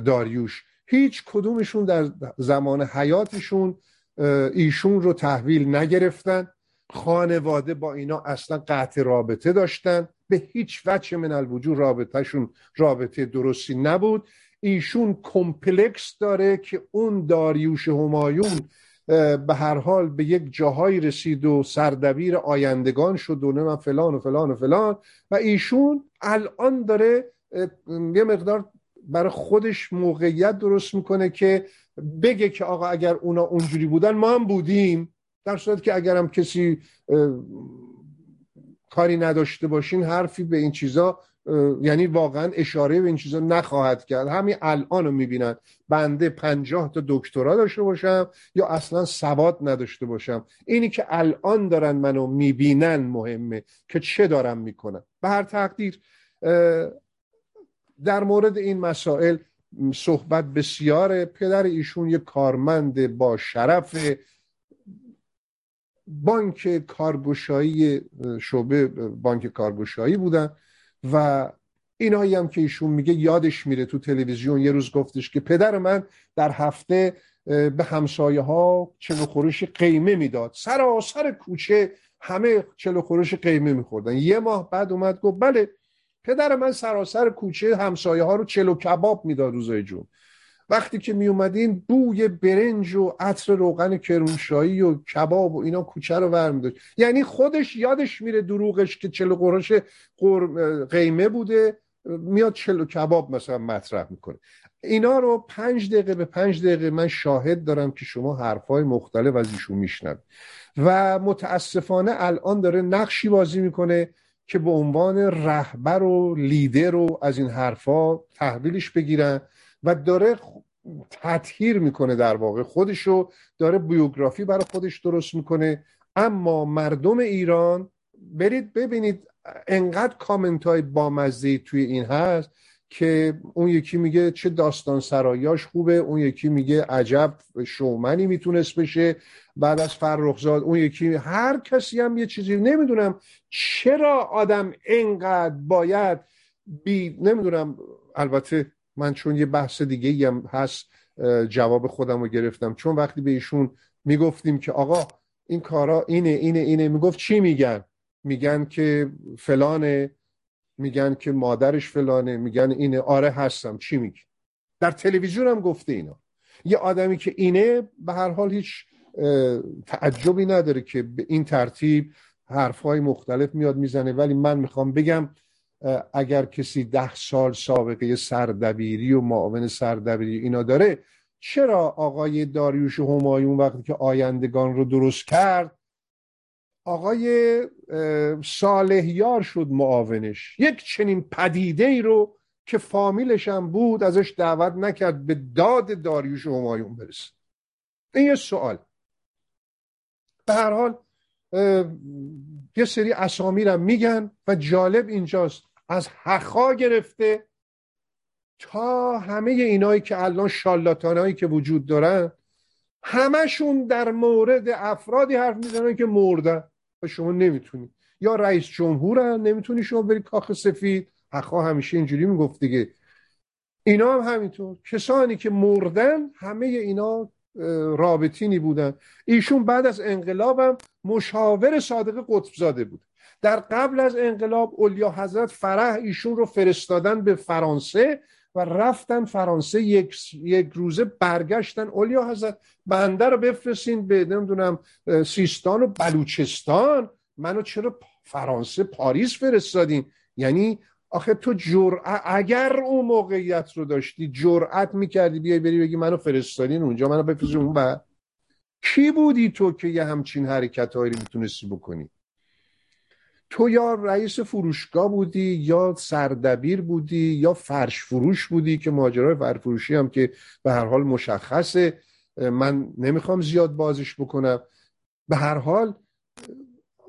داریوش. هیچ کدومشون در زمان حیاتشون ایشون رو تحویل نگرفتن. خانواده با اینا اصلا قطع رابطه داشتن. به هیچ وجه من الوجود رابطهشون رابطه درستی نبود. ایشون کمپلکس داره که اون داریوش همایون به هر حال به یک جاهایی رسید و سردبیر آیندگان شد و من فلان و فلان و فلان. و ایشون الان داره یه مقدار برای خودش موقعیت درست می‌کنه که بگه که آقا اگر اونا اونجوری بودن ما هم بودیم. در صورت که اگرم کسی کاری نداشته باشین حرفی به این چیزا یعنی واقعا اشاره به این چیزا نخواهد کرد. همین الان رو می‌بینن. بنده پنجاه تا دکترا داشته باشم یا اصلا سواد نداشته باشم. اینی که الان دارن منو می‌بینن مهمه که چه دارم می‌کنم. به هر تقدیر در مورد این مسائل صحبت بسیاره. پدر ایشون یه کارمند با شرف بانک کارگوشایی شعبه بانک کارگوشایی بودن. و اینایی هم که ایشون میگه یادش میره تو تلویزیون. یه روز گفتش که پدر من در هفته به همسایه ها چلو خورش قیمه می‌داد. سراسر کوچه همه چلو خورش قیمه میخوردن. یه ماه بعد اومد گفت بله پدر من سراسر کوچه همسایه ها رو چلو کباب می‌داد روزای جون وقتی که می اومدین بوی برنج و عطر روغن کرمانشاهی و کباب و اینا کوچه رو ور یعنی خودش یادش میره دروغش که چلو قرش قیمه بوده میاد چلو کباب مثلا مطرح می‌کنه. اینا رو پنج دقیقه به پنج دقیقه من شاهد دارم که شما حرفای مختلف از ایشون میشنوید. و متاسفانه الان داره نقشی بازی می‌کنه که به عنوان رهبر و لیدر رو از این حرفا تحویلش بگیرن. و داره تطهیر می‌کنه در واقع. خودشو داره بیوگرافی برای خودش درست می‌کنه. اما مردم ایران برید ببینید انقدر کامنت های بامزه توی این هست که اون یکی میگه چه داستان سرایاش خوبه اون یکی میگه عجب شومنی می‌تونست بشه. بعد از فرخزاد اون یکی هر کسی هم یه چیزی نمی‌دونم چرا آدم انقدر باید بی نمی‌دونم البته من چون یه بحث دیگه هم هست جواب خودم رو گرفتم. چون وقتی به ایشون می‌گفتیم که آقا این کارا اینه اینه اینه می‌گفت چی میگن؟ میگن که فلانه میگن که مادرش فلانه میگن اینه. آره هستم. چی میگی؟ در تلویزیون هم گفته اینا. یه آدمی که اینه به هر حال هیچ تعجبی نداره که به این ترتیب حرفهای مختلف میاد می‌زنه. ولی من می‌خوام بگم اگر کسی ده سال سابقه سردبیری و معاون سردبیری اینا داره چرا آقای داریوش همایون وقتی که آیندگان رو درست کرد آقای صالحیار شد معاونش؟ یک چنین پدیده ای رو که فامیلش هم بود ازش دعوت نکرد به داد داریوش همایون برسه. این یه سوال. به هر حال یه سری اسامی رو میگن و جالب اینجاست. از حقا گرفته تا همه اینایی که الان شالاتانایی که وجود دارن همشون در مورد افرادی حرف می‌زنن که مردن. و شما نمی‌تونی. یا رئیس جمهورن نمی‌تونی شما بری کاخ سفید. حقا همیشه اینجوری می‌گفت دیگه. اینا هم همینطور. کسانی که مردن همه اینا رابطینی بودن. ایشون بعد از انقلابم مشاور صادق قطبزاده بود. در قبل از انقلاب اولیا حضرت فرح ایشون رو فرستادن به فرانسه و رفتن فرانسه یک, یک روزه برگشتن. اولیا حضرت بنده رو بفرستین به نمی‌دونم سیستان و بلوچستان. منو چرا فرانسه پاریس فرستادین؟ یعنی آخه تو جرأت اگر اون موقعیت رو داشتی جرأت می‌کردی بیای بری بگی منو فرستادین اونجا منو بفرستین اون کی بودی تو که یه همچین حرکت هایی می‌تونستی بکنی؟ تو یا رئیس فروشگاه بودی یا سردبیر بودی یا فرش فروش بودی که ماجرای فرش فروشی هم که به هر حال مشخصه. من نمی‌خوام زیاد بازش بکنم. به هر حال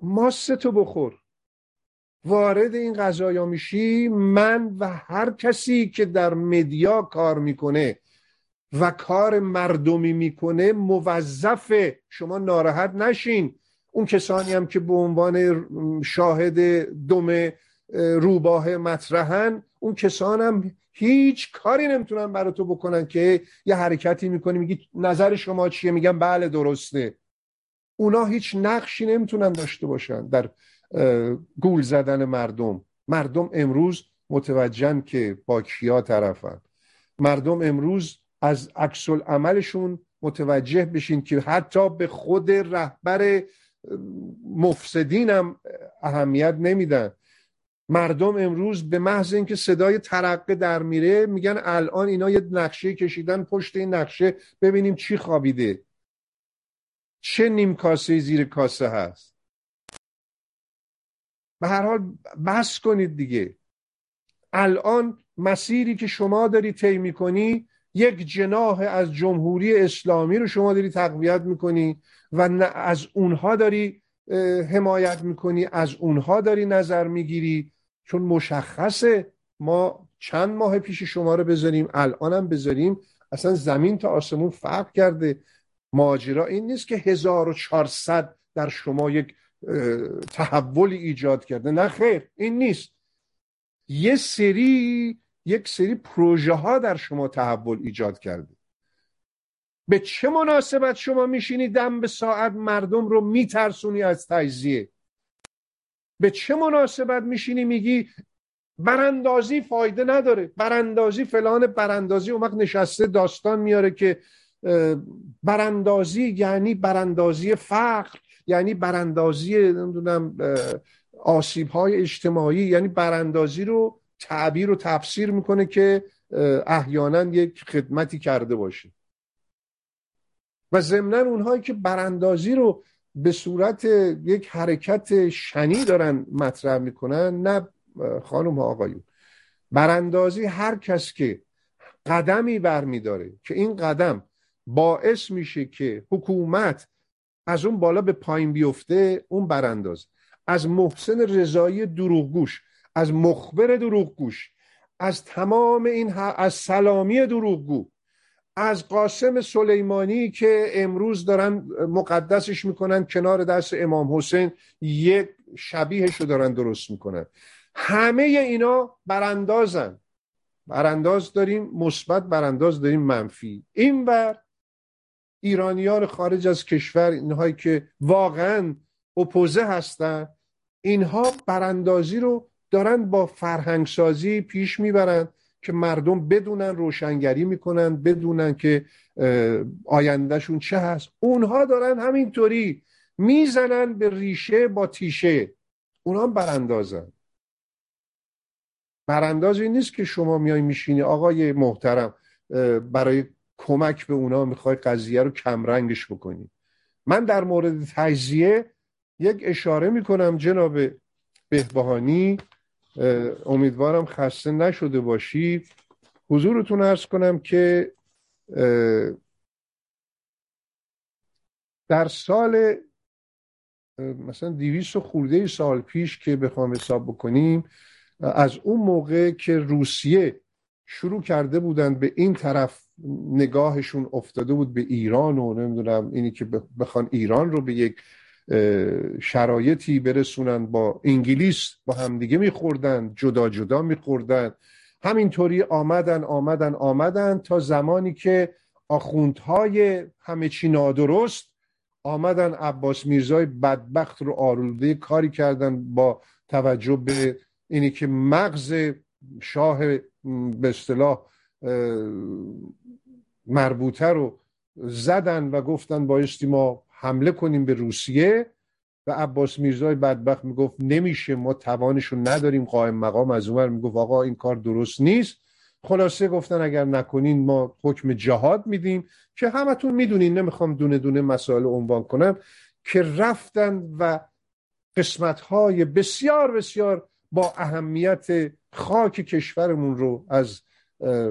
ماست تو بخور. وارد این غذایا میشی من و هر کسی که در مدیا کار می‌کنه و کار مردمی می‌کنه موظف شما ناراحت نشین. اون کسانی هم که به عنوان شاهد دم روباه مطرحن اون کسان هم هیچ کاری نمی‌تونن برای تو بکنن که یه حرکتی می‌کنی میگی نظر شما چیه؟ میگن بله درسته. اونا هیچ نقشی نمی‌تونن داشته باشن در گول زدن مردم. مردم امروز متوجهن که با کیا طرفن. مردم امروز از عکس عملشون متوجه بشین که حتی به خود رهبر مفسدین هم اهمیت نمیدن. مردم امروز به محض اینکه صدای ترقه در میره میگن الان اینا یه نقشه کشیدن پشت این نقشه ببینیم چی خوابیده. چه نیم کاسه زیر کاسه هست. به هر حال بس کنید دیگه. الان مسیری که شما داری طی می‌کنی یک جناح از جمهوری اسلامی رو شما داری تقویت می‌کنی. و از اونها داری حمایت می‌کنی از اونها داری نظر می‌گیری. چون مشخصه ما چند ماه پیش شما رو بذاریم الانم بذاریم. اصلا زمین تا آسمون فرق کرده. ماجرا این نیست که 1400 در شما یک تحولی ایجاد کرده. نه خیر این نیست. یه سری یک سری پروژه ها در شما تحول ایجاد کرده. به چه مناسبت شما میشینی دم به ساعت مردم رو میترسونی از تجزیه؟ به چه مناسبت میشینی میگی براندازی فایده نداره؟ براندازی فلان براندازی اون وقت نشسته داستان میاره که براندازی یعنی براندازی فقر یعنی براندازی نمی‌دونم آسیب های اجتماعی یعنی براندازی رو تعبیر و تفسیر می‌کنه که احیانا یک خدمتی کرده باشه. و ضمنا اونهایی که براندازی رو به صورت یک حرکت شنی دارن مطرح می‌کنن نه خانم ها آقایون. براندازی هر کس که قدمی برمیداره که این قدم باعث میشه که حکومت از اون بالا به پایین بیفته اون برانداز. از محسن رضایی دروغگوش از مخبر دروغگوش از تمام این از سلامی دروغگو از قاسم سلیمانی که امروز دارن مقدسش می‌کنن کنار دست امام حسین یک شبیهش رو دارن درست می‌کنن. همه اینا براندازن. برانداز داریم مثبت برانداز داریم منفی. این بر ایرانیان خارج از کشور اینهایی که واقعا اپوزه هستن اینها براندازی رو دارن با فرهنگسازی پیش می‌برن. که مردم بدونن روشنگری می‌کنن بدونن که آیندهشون چه هست. اونها دارن همینطوری می‌زنن به ریشه با تیشه. اونها براندازن. براندازی نیست که شما میای میشینی آقای محترم برای کمک به اونا می‌خوای قضیه رو کمرنگش بکنی. من در مورد تجزیه یک اشاره می‌کنم جناب بهبهانی. امیدوارم خسته نشده باشید حضورتون ارز کنم که در سال مثلا دیویست خورده سال پیش که بخوام حساب بکنیم از اون موقع که روسیه شروع کرده بودن به این طرف نگاهشون افتاده بود به ایران و نمی‌دونم اینی که بخوان ایران رو به یک شرایطی برسونن با انگلیس با همدیگه میخوردن جدا جدا میخوردن. همینطوری آمدن آمدن آمدن تا زمانی که آخوندهای همه چی نادرست آمدن عباس میرزای بدبخت رو آرولده کاری کردن با توجه به اینی که مغز شاه به اصطلاح مربوطه رو زدن و گفتن بایستی ما حمله کنیم به روسیه و عباس میرزای بدبخت می‌گفت نمیشه ما توانشون نداریم قائم مقام از اونور می‌گفت آقا این کار درست نیست. خلاصه گفتن اگر نکنین ما حکم جهاد میدیم که همتون می‌دونین نمی‌خوام دونه دونه مسائل عنوان کنم که رفتن و قسمت های بسیار بسیار با اهمیت خاک کشورمون رو از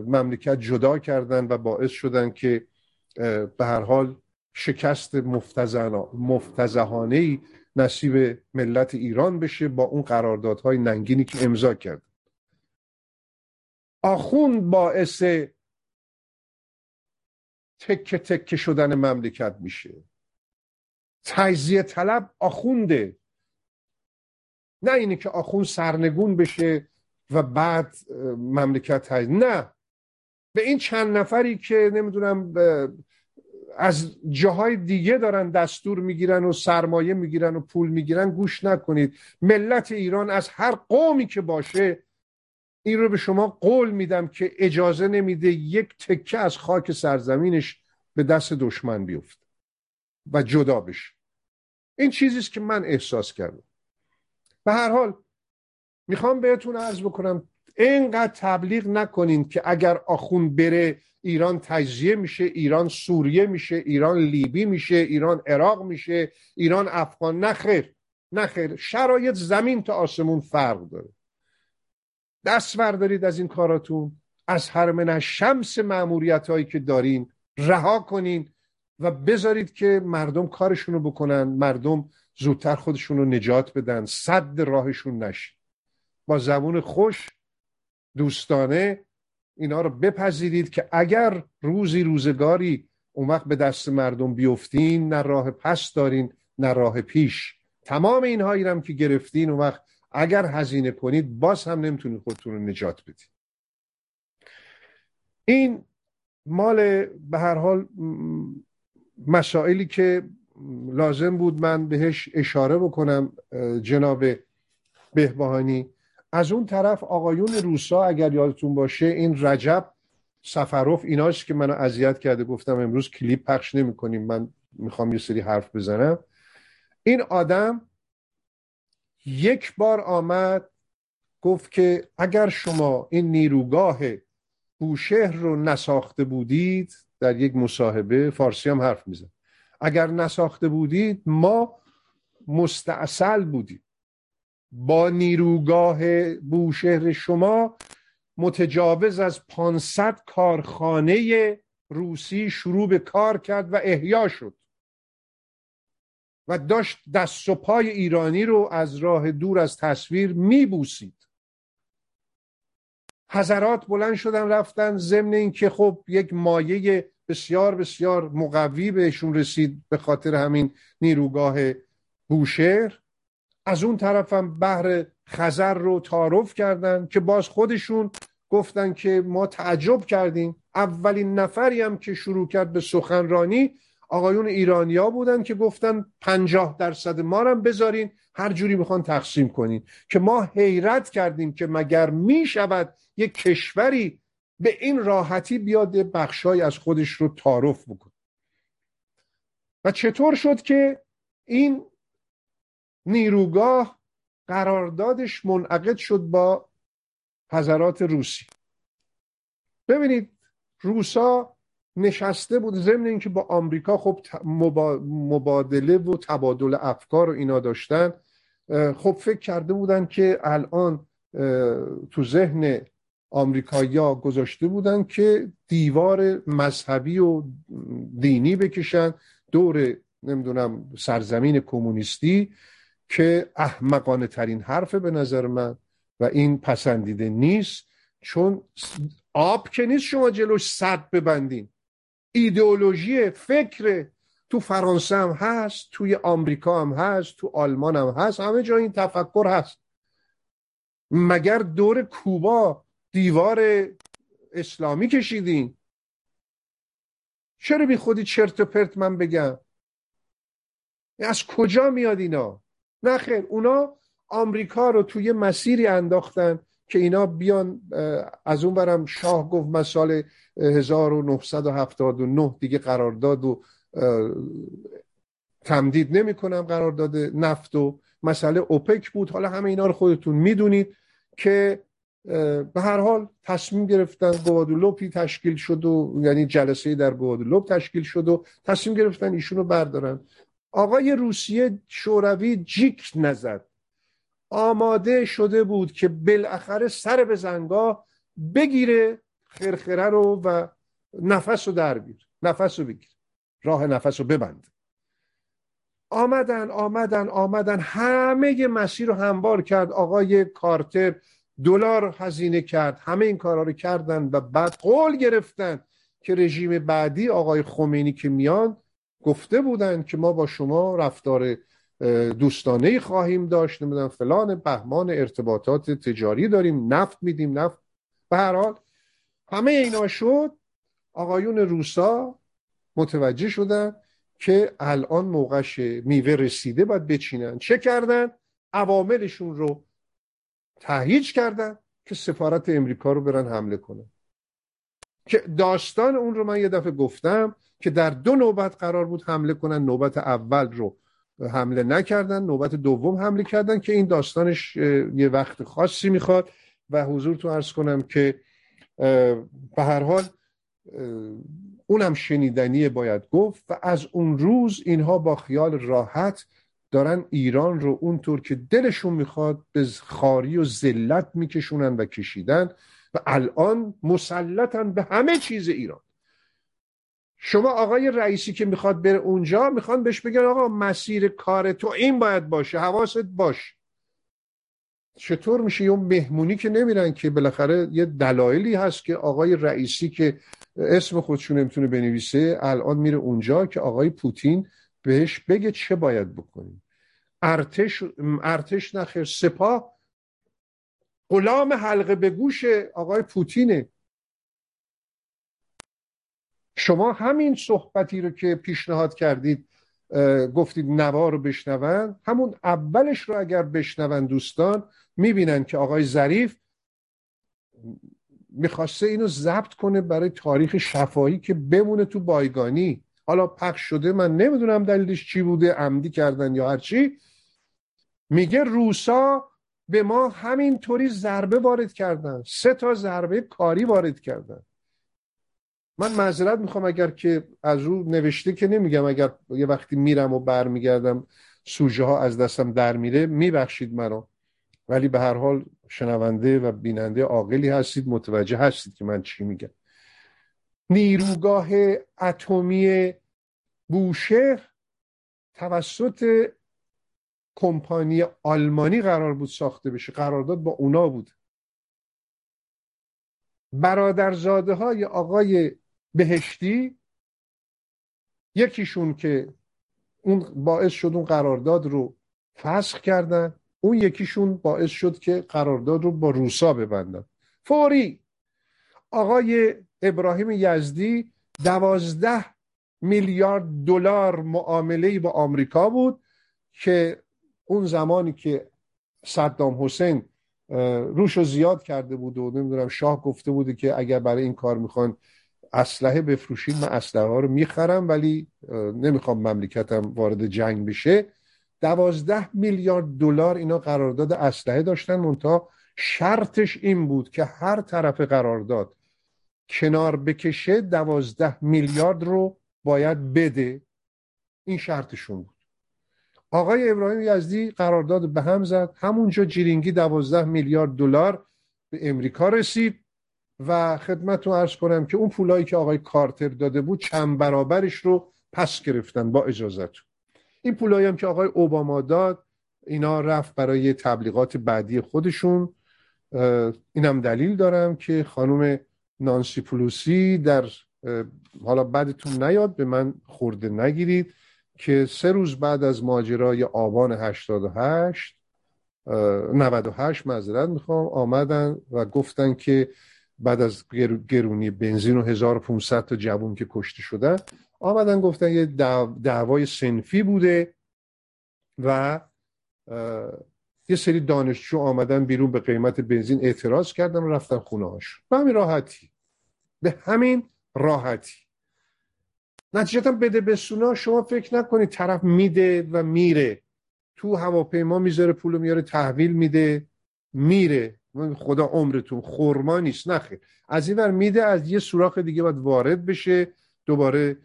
مملکت جدا کردن و باعث شدن که به هر حال شکست مفتزهانه نصیب ملت ایران بشه با اون قراردادهای ننگینی که امضا کرد. آخوند باعث تکه تکه شدن مملکت میشه. تجزیه طلب آخونده. نه اینه که آخوند سرنگون بشه و بعد مملکت تجزیه نه. به این چند نفری که نمی‌دونم از جاهای دیگه دارن دستور می‌گیرن و سرمایه می‌گیرن و پول می‌گیرن گوش نکنید. ملت ایران از هر قومی که باشه این رو به شما قول میدم که اجازه نمیده یک تکه از خاک سرزمینش به دست دشمن بیفته و جدا بشه. این چیزیست که من احساس کردم. به هر حال می‌خوام بهتون عرض بکنم اینقدر تبلیغ نکنین که اگر آخون بره ایران تجزیه میشه ایران سوریه میشه ایران لیبی میشه ایران عراق میشه ایران افغان نخیر نه خیر. شرایط زمین تا آسمون فرق داره. دست بردارید از این کاراتون. از هرمن شمس معمولیت هایی که دارین رها کنین و بذارید که مردم کارشون رو بکنن. مردم زودتر خودشون رو نجات بدن. صد راهشون نشه با زبون خوش دوستانه اینا رو بپذیرید که اگر روزی روزگاری اون وقت به دست مردم بیفتین نه راه پس دارین نه راه پیش. تمام اینهایی هم که گرفتین اون وقت اگر هزینه کنید باز هم نمی‌تونید خودتون رو نجات بدید این مال به هر حال مسائلی که لازم بود من بهش اشاره بکنم جناب بهبهانی از اون طرف آقایون روسا اگر یادتون باشه این رجب سفروف ایناست که منو اذیت کرده. گفتم امروز کلیپ پخش نمی کنیم من می‌خوام یه سری حرف بزنم. این آدم یک بار آمد گفت که اگر شما این نیروگاه بوشهر رو نساخته بودید در یک مصاحبه فارسی هم حرف میزن اگر نساخته بودید ما مستاصل بودیم. با نیروگاه بوشهر شما متجاوز از 500 کارخانه روسی شروع به کار کرد و احیا شد و داشت دست و پای ایرانی رو از راه دور از تصویر میبوسید. حضرات بلند شدن رفتن ضمن اینکه خب یک مایه بسیار بسیار مقوی بهشون رسید به خاطر همین نیروگاه بوشهر. از اون طرفم بحر خزر رو تعارف کردن که باز خودشون گفتن که ما تعجب کردیم. اولین نفری هم که شروع کرد به سخنرانی آقایون ایرانیا بودن که گفتن پنجاه درصد ما هم بذارین هر جوری می‌خوان تقسیم کنین. که ما حیرت کردیم که مگر می‌شود یک کشوری به این راحتی بیاد بخشای از خودش رو تعارف بکنه. و چطور شد که این نیروگاه قراردادش منعقد شد با حضرات روسی. ببینید روسا نشسته بود ضمن اینکه با آمریکا خب مبادله و تبادل افکار و اینا داشتن. خب فکر کرده بودن که الان تو ذهن آمریکایی‌ها گذاشته بودن که دیوار مذهبی و دینی بکشن دور نمی‌دونم سرزمین کمونیستی. که احمقانه ترین حرفه به نظر من و این پسندیده نیست چون آب که نیست شما جلوش صد ببندین. ایدئولوژی فکر تو فرانسه هم هست توی آمریکا هم هست تو آلمان هم هست همه جا این تفکر هست. مگر دور کوبا دیوار اسلامی کشیدین؟ چرا بی خودی چرت و پرت من بگم؟ از کجا میاد اینا؟ نه اونا آمریکا رو توی مسیری انداختن که اینا بیان از اون برم شاه گفت من سال 1979 دیگه قرارداد و تمدید نمی کنم قرارداد نفت و مسئله اوپک بود. حالا همه اینا رو خودتون می‌دونید که به هر حال تصمیم گرفتن گوادولوپی تشکیل شد و یعنی جلسه در گوادولوپ تشکیل شد و تصمیم گرفتن ایشونو بردارن. آقای روسیه شوروی جیک نزد. آماده شده بود که بالاخره سر به زنگاه بگیره خرخره رو و نفس رو در بیر نفس رو بگیر راه نفس رو ببند آمدن آمدن آمدن همه مسیر رو هموار کرد. آقای کارتر دلار هزینه کرد همه این کارها رو کردن و بعد قول گرفتن که رژیم بعدی آقای خمینی که میان گفته بودن که ما با شما رفتار دوستانه خواهیم داشت. نمی‌دونم فلان بهمان ارتباطات تجاری داریم نفت میدیم نفت. به هر حال همه اینا شد. آقایون روسا متوجه شدن که الان موقعش میوه رسیده باید بچینن. چه کردن؟ عواملشون رو تهیج کردن که سفارت امریکا رو برن حمله کنن. که داستان اون رو من یه دفعه گفتم که در دو نوبت قرار بود حمله کنن. نوبت اول رو حمله نکردن نوبت دوم حمله کردن که این داستانش یه وقت خاصی می‌خواد و حضور تو ارز کنم که به هر حال اونم شنیدنی باید گفت و از اون روز اینها با خیال راحت دارن ایران رو اونطور که دلشون می‌خواد به خاری و ذلت میکشونن و کشیدن. و الان مسلطن به همه چیز ایران. شما آقای رئیسی که می‌خواد بره اونجا می‌خوان بهش بگن آقا مسیر کار تو این باید باشه حواست باش. چطور میشه یه مهمونی که نمیرن که بالاخره یه دلایلی هست که آقای رئیسی که اسم خودشون نمی‌تونه بنویسه الان میره اونجا که آقای پوتین بهش بگه چه باید بکنیم. ارتش ارتش نخیر سپاه غلام حلقه به گوش آقای پوتینه. شما همین صحبتی رو که پیشنهاد کردید گفتید نوا رو بشنون همون اولش رو اگر بشنون دوستان می‌بینن که آقای ظریف می‌خواسته اینو ضبط کنه برای تاریخ شفایی که بمونه تو بایگانی. حالا پخش شده من نمی‌دونم دلیلش چی بوده عمدی کردن یا هرچی میگه روسا به ما همینطوری ضربه وارد کردن. سه تا ضربه کاری وارد کردن. من معذرت می‌خوام اگر که از رو نوشته که نمیگم اگر یه وقتی میرم و برمیگردم سوژه ها از دستم در میره میبخشید مرا. ولی به هر حال شنونده و بیننده عاقلی هستید متوجه هستید که من چی میگم. نیروگاه اتمی بوشهر توسط کمپانی آلمانی قرار بود ساخته بشه. قرارداد با اونا بود. برادرزاده های آقای بهشتی یکیشون که اون باعث شد اون قرارداد رو فسخ کردن اون یکیشون باعث شد که قرارداد رو با روسا ببندن. فوری آقای ابراهیم یزدی دوازده میلیارد دلار معامله با آمریکا بود که اون زمانی که صدام حسین روش رو زیاد کرده بود و نمی‌دونم شاه گفته بوده که اگر برای این کار می‌خوان اسلحه بفروشید من اسلحه ها رو می‌خرم ولی نمی‌خوام مملکتم وارد جنگ بشه. دوازده میلیارد دلار اینا قرارداد اسلحه داشتن منتها شرطش این بود که هر طرف قرارداد کنار بکشه دوازده میلیارد رو باید بده. این شرطشون بود. آقای ابراهیم یزدی قرارداد به هم زد. همونجا جیرینگی دوازده میلیارد دلار به امریکا رسید و خدمت رو ارز کنم که اون پولایی که آقای کارتر داده بود چند برابرش رو پس گرفتن با اجازت این پولایی هم که آقای اوباما داد اینا رفت برای تبلیغات بعدی خودشون. اینم دلیل دارم که خانم نانسی پلوسی در حالا بعدتون نیاد به من خورده نگیرید. که سه روز بعد از ماجرای آبان 88 98 معذرت می‌خوام آمدن و گفتن که بعد از گرونی بنزین و 1500 تا جوون که کشته شدن آمدن گفتن یه دعوای سنفی بوده و یه سری دانشجو آمدن بیرون به قیمت بنزین اعتراض کردن و رفتن خونه هاش به همین راحتی. به همین راحتی. نتیجتا بده بسونا شما فکر نکنید طرف میده و میره. تو هواپیما می‌ذاره پولو میاره تحویل میده میره. خدا عمرتون خورما نیست نخیر از این ور میده از یه سوراخ دیگه باید وارد بشه دوباره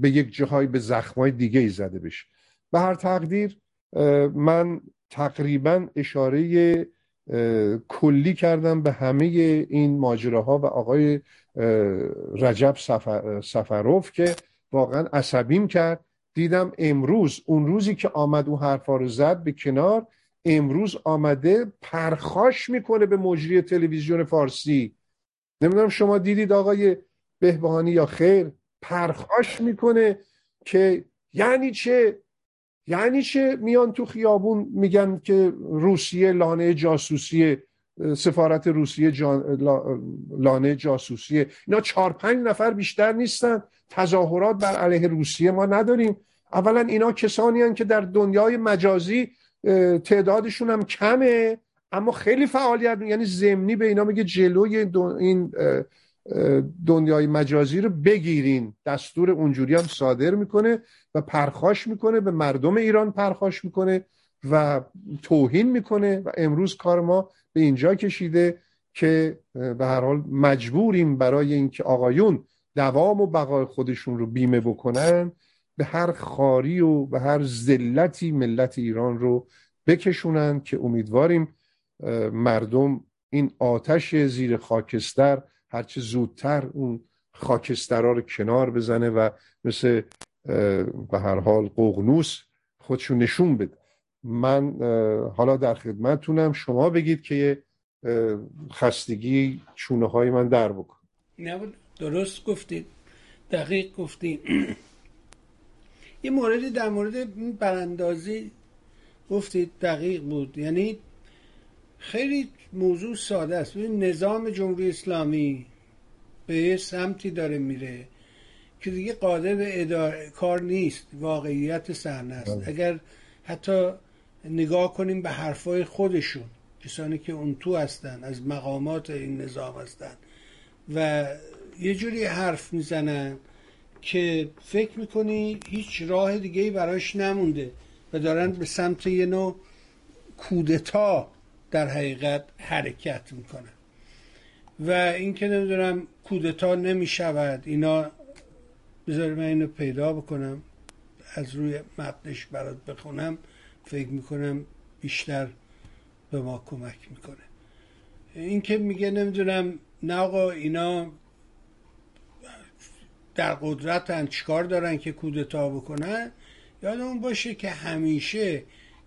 به یک جاهای به زخمای دیگه ای زده بشه. به هر تقدیر من تقریبا اشاره کلی کردم به همه این ماجراها و آقای رجب سفر، سفروف که واقعا عصبیم کرد. دیدم امروز اون روزی که آمد اون حرفا رو زد به کنار امروز آمده پرخاش می‌کنه به مجری تلویزیون فارسی. نمی‌دونم شما دیدید آقای بهبهانی یا خیر پرخاش می‌کنه که یعنی چه؟ یعنی چه میان تو خیابون میگن که روسیه لانه جاسوسی سفارت روسیه جان... لانه جاسوسیه اینا چهار پنج نفر بیشتر نیستن. تظاهرات بر علیه روسیه ما نداریم. اولا اینا کسانی هن که در دنیای مجازی تعدادشون هم کمه اما خیلی فعالیت یعنی زمینی به اینا میگه جلوی این دنیای مجازی رو بگیرین. دستور اونجوری هم صادر می‌کنه و پرخاش می‌کنه. به مردم ایران پرخاش می‌کنه. و توهین می‌کنه و امروز کار ما به اینجا کشیده که به هر حال مجبوریم برای اینکه آقایون دوام و بقای خودشون رو بیمه بکنن به هر خاری و به هر ذلتی ملت ایران رو بکشونن که امیدواریم مردم این آتش زیر خاکستر هرچه زودتر اون خاکسترها رو کنار بزنه و مثل به هر حال قغنوس خودشو نشون بده. من حالا در خدمتتونم شما بگید که خستگی چونه های من در بکن. نه درست گفتید. دقیق گفتید. یه موردی در مورد براندازی گفتید. دقیق بود. یعنی خیلی موضوع ساده است. نظام جمهوری اسلامی به یه سمتی داره میره که دیگه قادر به اداره کار نیست. واقعیت صحنه است. بله. اگر حتی نگاه کنیم به حرفای خودشون کسانی که اون تو هستن از مقامات این نظام هستن. و یه جوری حرف می‌زنن که فکر می‌کنی هیچ راه دیگه ای براش نمونده و دارن به سمت یه نوع کودتا در حقیقت حرکت می‌کنن. و این که نمی‌دونم کودتا نمی‌شود اینا بذار من اینو پیدا بکنم از روی متنش برات بخونم. فکر می‌کنم بیشتر به ما کمک می‌کنه. این که میگه نمی‌دونم نه آقا اینا در قدرتن چیکار دارن که کودتا بکنن؟ یادمون باشه که همیشه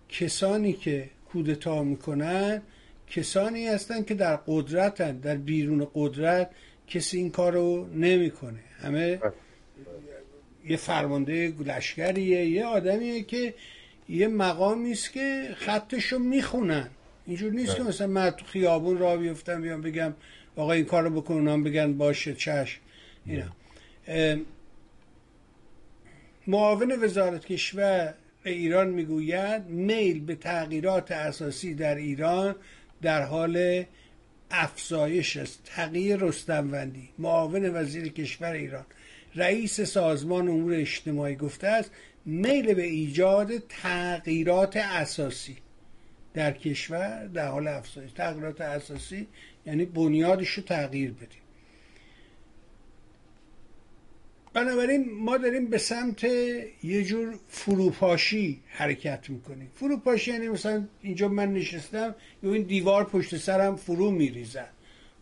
کسانی که کودتا می‌کنن کسانی هستن که در قدرتن در بیرون قدرت کسی این کارو نمی‌کنه. همه یه فرمانده لشکریه یه آدمیه که یه مقامی است که خطشو می‌خونن. اینجور نیست که مثلا من تو خیابون را بیفتم بیام بگم آقا این کارو بکنم بگن باشه چشم. اینا. معاون وزارت کشور ایران می‌گوید میل به تغییرات اساسی در ایران در حال افزایش است. تغییر رستموندی معاون وزیر کشور ایران. رئیس سازمان امور اجتماعی گفته است میل به ایجاد تغییرات اساسی در کشور در حال افزایش. تغییرات اساسی یعنی بنیادش رو تغییر بدیم. بنابراین ما داریم به سمت یه جور فروپاشی حرکت می‌کنیم. فروپاشی یعنی مثلا اینجا من نشستم یا این دیوار پشت سرم فرو میریزن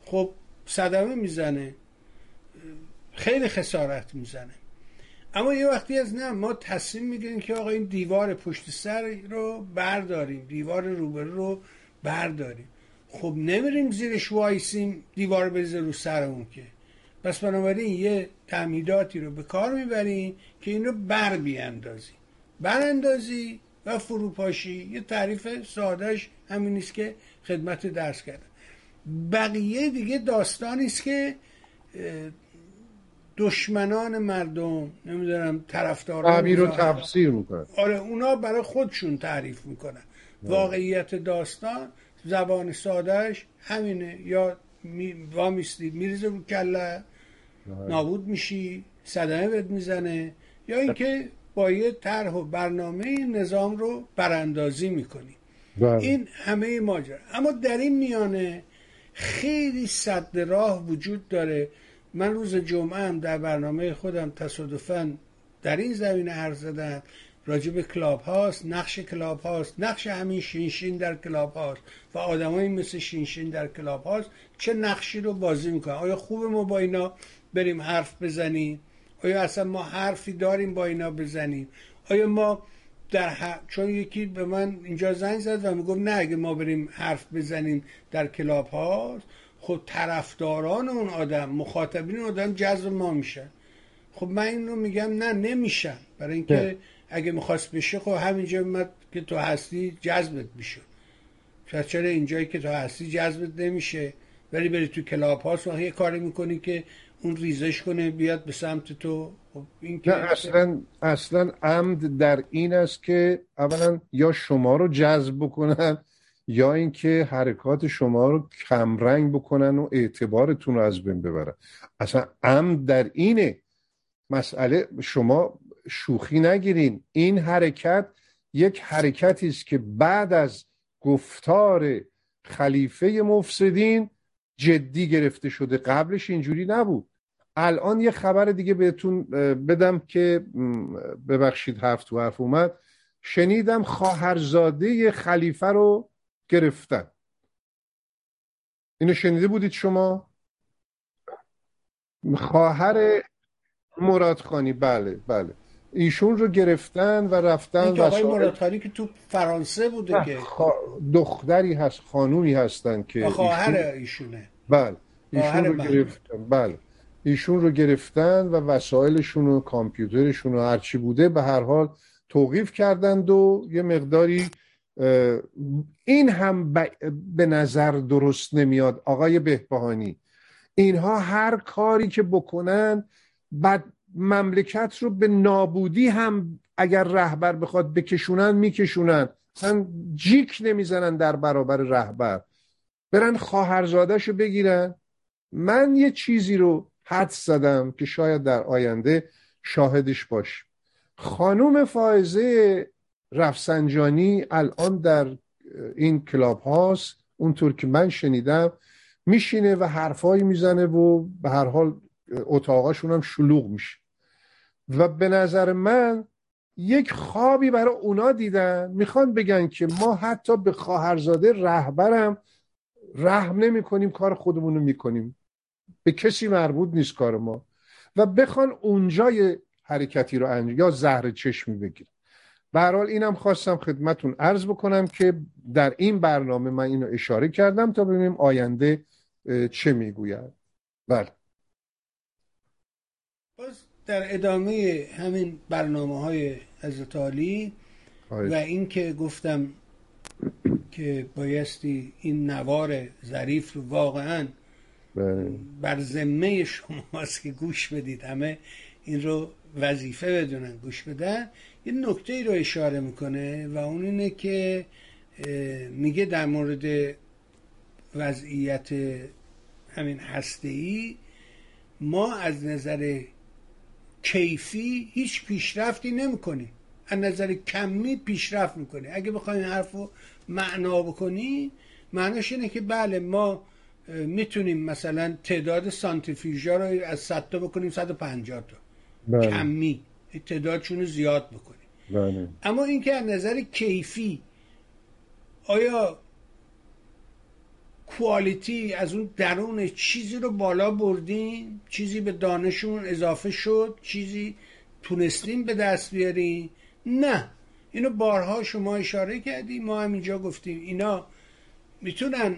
خب صدمه می‌زنه خیلی خسارت می‌زنه. اما یه وقتی از نه ما تصمیم می‌گیریم که آقا این دیوار پشت سر رو برداریم دیوار روبرو رو برداریم. خب نمیریم زیرش وایسیم دیوار بریزه رو سرمون که. پس بنابراین یه تعمیداتی رو به کار می‌بریم که این رو بر بیاندازی. براندازی و فروپاشی. یه تعریف سادهش همین نیست که خدمت درس کردم بقیه دیگه داستانی است که دشمنان مردم نمی‌دونم طرفداران تعبیر رو تفسیر می‌کنن. آره اونا برای خودشون تعریف می‌کنن. واقعیت داستان زبان سادهش همینه. یا می وامیستی میریزه رو کله نابود میشی صدمه بهت می‌زنه. یا اینکه با یه طرح و برنامه نظام رو براندازی می‌کنی. بله. این همه ماجرا. اما در این میانه خیلی صد راه وجود داره من روز جمعه هم در برنامه خودم تصادفا در این زمینه حرف زدم. راجب کلاب هاوس نقش کلاب هاوس نقش همین شینشین در کلاب هاوس و آدمایی مثل شینشین در کلاب هاوس چه نقشی رو بازی می‌کنن؟ آیا خوب ما با اینا بریم حرف بزنیم؟ آیا اصلا ما حرفی داریم با اینا بزنیم؟ آیا ما در چون یکی به من اینجا زنگ زد و می‌گفت نه اگه ما بریم حرف بزنیم در کلاب هاوس. خب طرفداران اون آدم مخاطبین اون آدم جذب ما میشن. خب من این رو میگم نه نمیشن. برای اینکه اگه می‌خواست بشه خب همینجا اومد که تو هستی جذبت میشه چرا اینجایی که تو هستی جذبت نمیشه؟ ولی بری تو کلاب هاست و یه کاری می‌کنی که اون ریزش کنه بیاد به سمت تو. خب این که اصلا اصلا عمد در این است که اولا یا شما رو جذب بکنن یا اینکه حرکات شما رو کمرنگ بکنن و اعتبارتون رو از بین ببرن. اصلا عمد در اینه. مسئله شما شوخی نگیرین. این حرکت یک حرکتی است که بعد از گفتار خلیفه مفسدین جدی گرفته شده. قبلش اینجوری نبود. الان یه خبر دیگه بهتون بدم که ببخشید حرف تو حرف اومد. شنیدم خواهرزاده خلیفه رو گرفتن. اینو شنیده بودید شما؟ خواهر مرادخانی بله بله. ایشون رو گرفتن و رفتن این آقای مرادخانی که تو فرانسه بوده که دختری هست خانومی هستن که خواهر ایشونه. بله. ایشون رو گرفتن. بله. ایشون رو گرفتن و وسایلشون و کامپیوترشون و هرچی بوده به هر حال توقیف کردند و یه مقداری این هم به نظر درست نمیاد آقای بهبهانی. اینها هر کاری که بکنن بعد مملکت رو به نابودی هم اگر رهبر بخواد بکشونن میکشونن. اصلا جیک نمی‌زنن در برابر رهبر. برن خواهرزادش رو بگیرن. من یه چیزی رو حد زدم که شاید در آینده شاهدش باش خانوم فائزه رفسنجانی الان در این کلاب هاست. اونطور که من شنیدم میشینه و حرفایی می‌زنه و به هر حال اتاقاشون هم شلوغ میشه. و به نظر من یک خوابی برای اونا دیدن می‌خوان بگن که ما حتی به خواهرزاده رهبرم رحم نمی کنیم کار خودمون رو می‌کنیم. به کسی مربوط نیست کار ما. و بخوان اونجای حرکتی رو انجام یا زهر چشمی بگیرن. به حال اینم خواستم خدمتون عرض بکنم که در این برنامه من اینو اشاره کردم تا ببینیم آینده چه می‌گوید. بله. در ادامه همین برنامه های حضرت عالی و اینکه گفتم که بایستی این نوار ظریف رو واقعا بله. بر ذمه شماست که گوش بدید. همه این رو وظیفه بدونن گوش بدن. یه نکته ای رو اشاره می‌کنه و اون اینه که میگه در مورد وضعیت همین هسته ای ما از نظر کیفی هیچ پیشرفتی نمی‌کنیم. از نظر کمی پیشرفت می‌کنیم اگه بخوایم حرف رو معنا بکنی معناش اینه که بله ما می‌تونیم مثلا تعداد سانتریفیوژا رو از 100 تا بکنیم 150 تا. بله. کمی. تعدادشون رو زیاد بکنیم. بله. اما اینکه از نظر کیفی آیا کوالیتی از اون درون چیزی رو بالا بردیم؟ چیزی به دانشمون اضافه شد؟ چیزی تونستیم به دست بیاریم؟ نه. اینو بارها شما اشاره کردیم ما هم اینجا گفتیم. اینا می‌تونن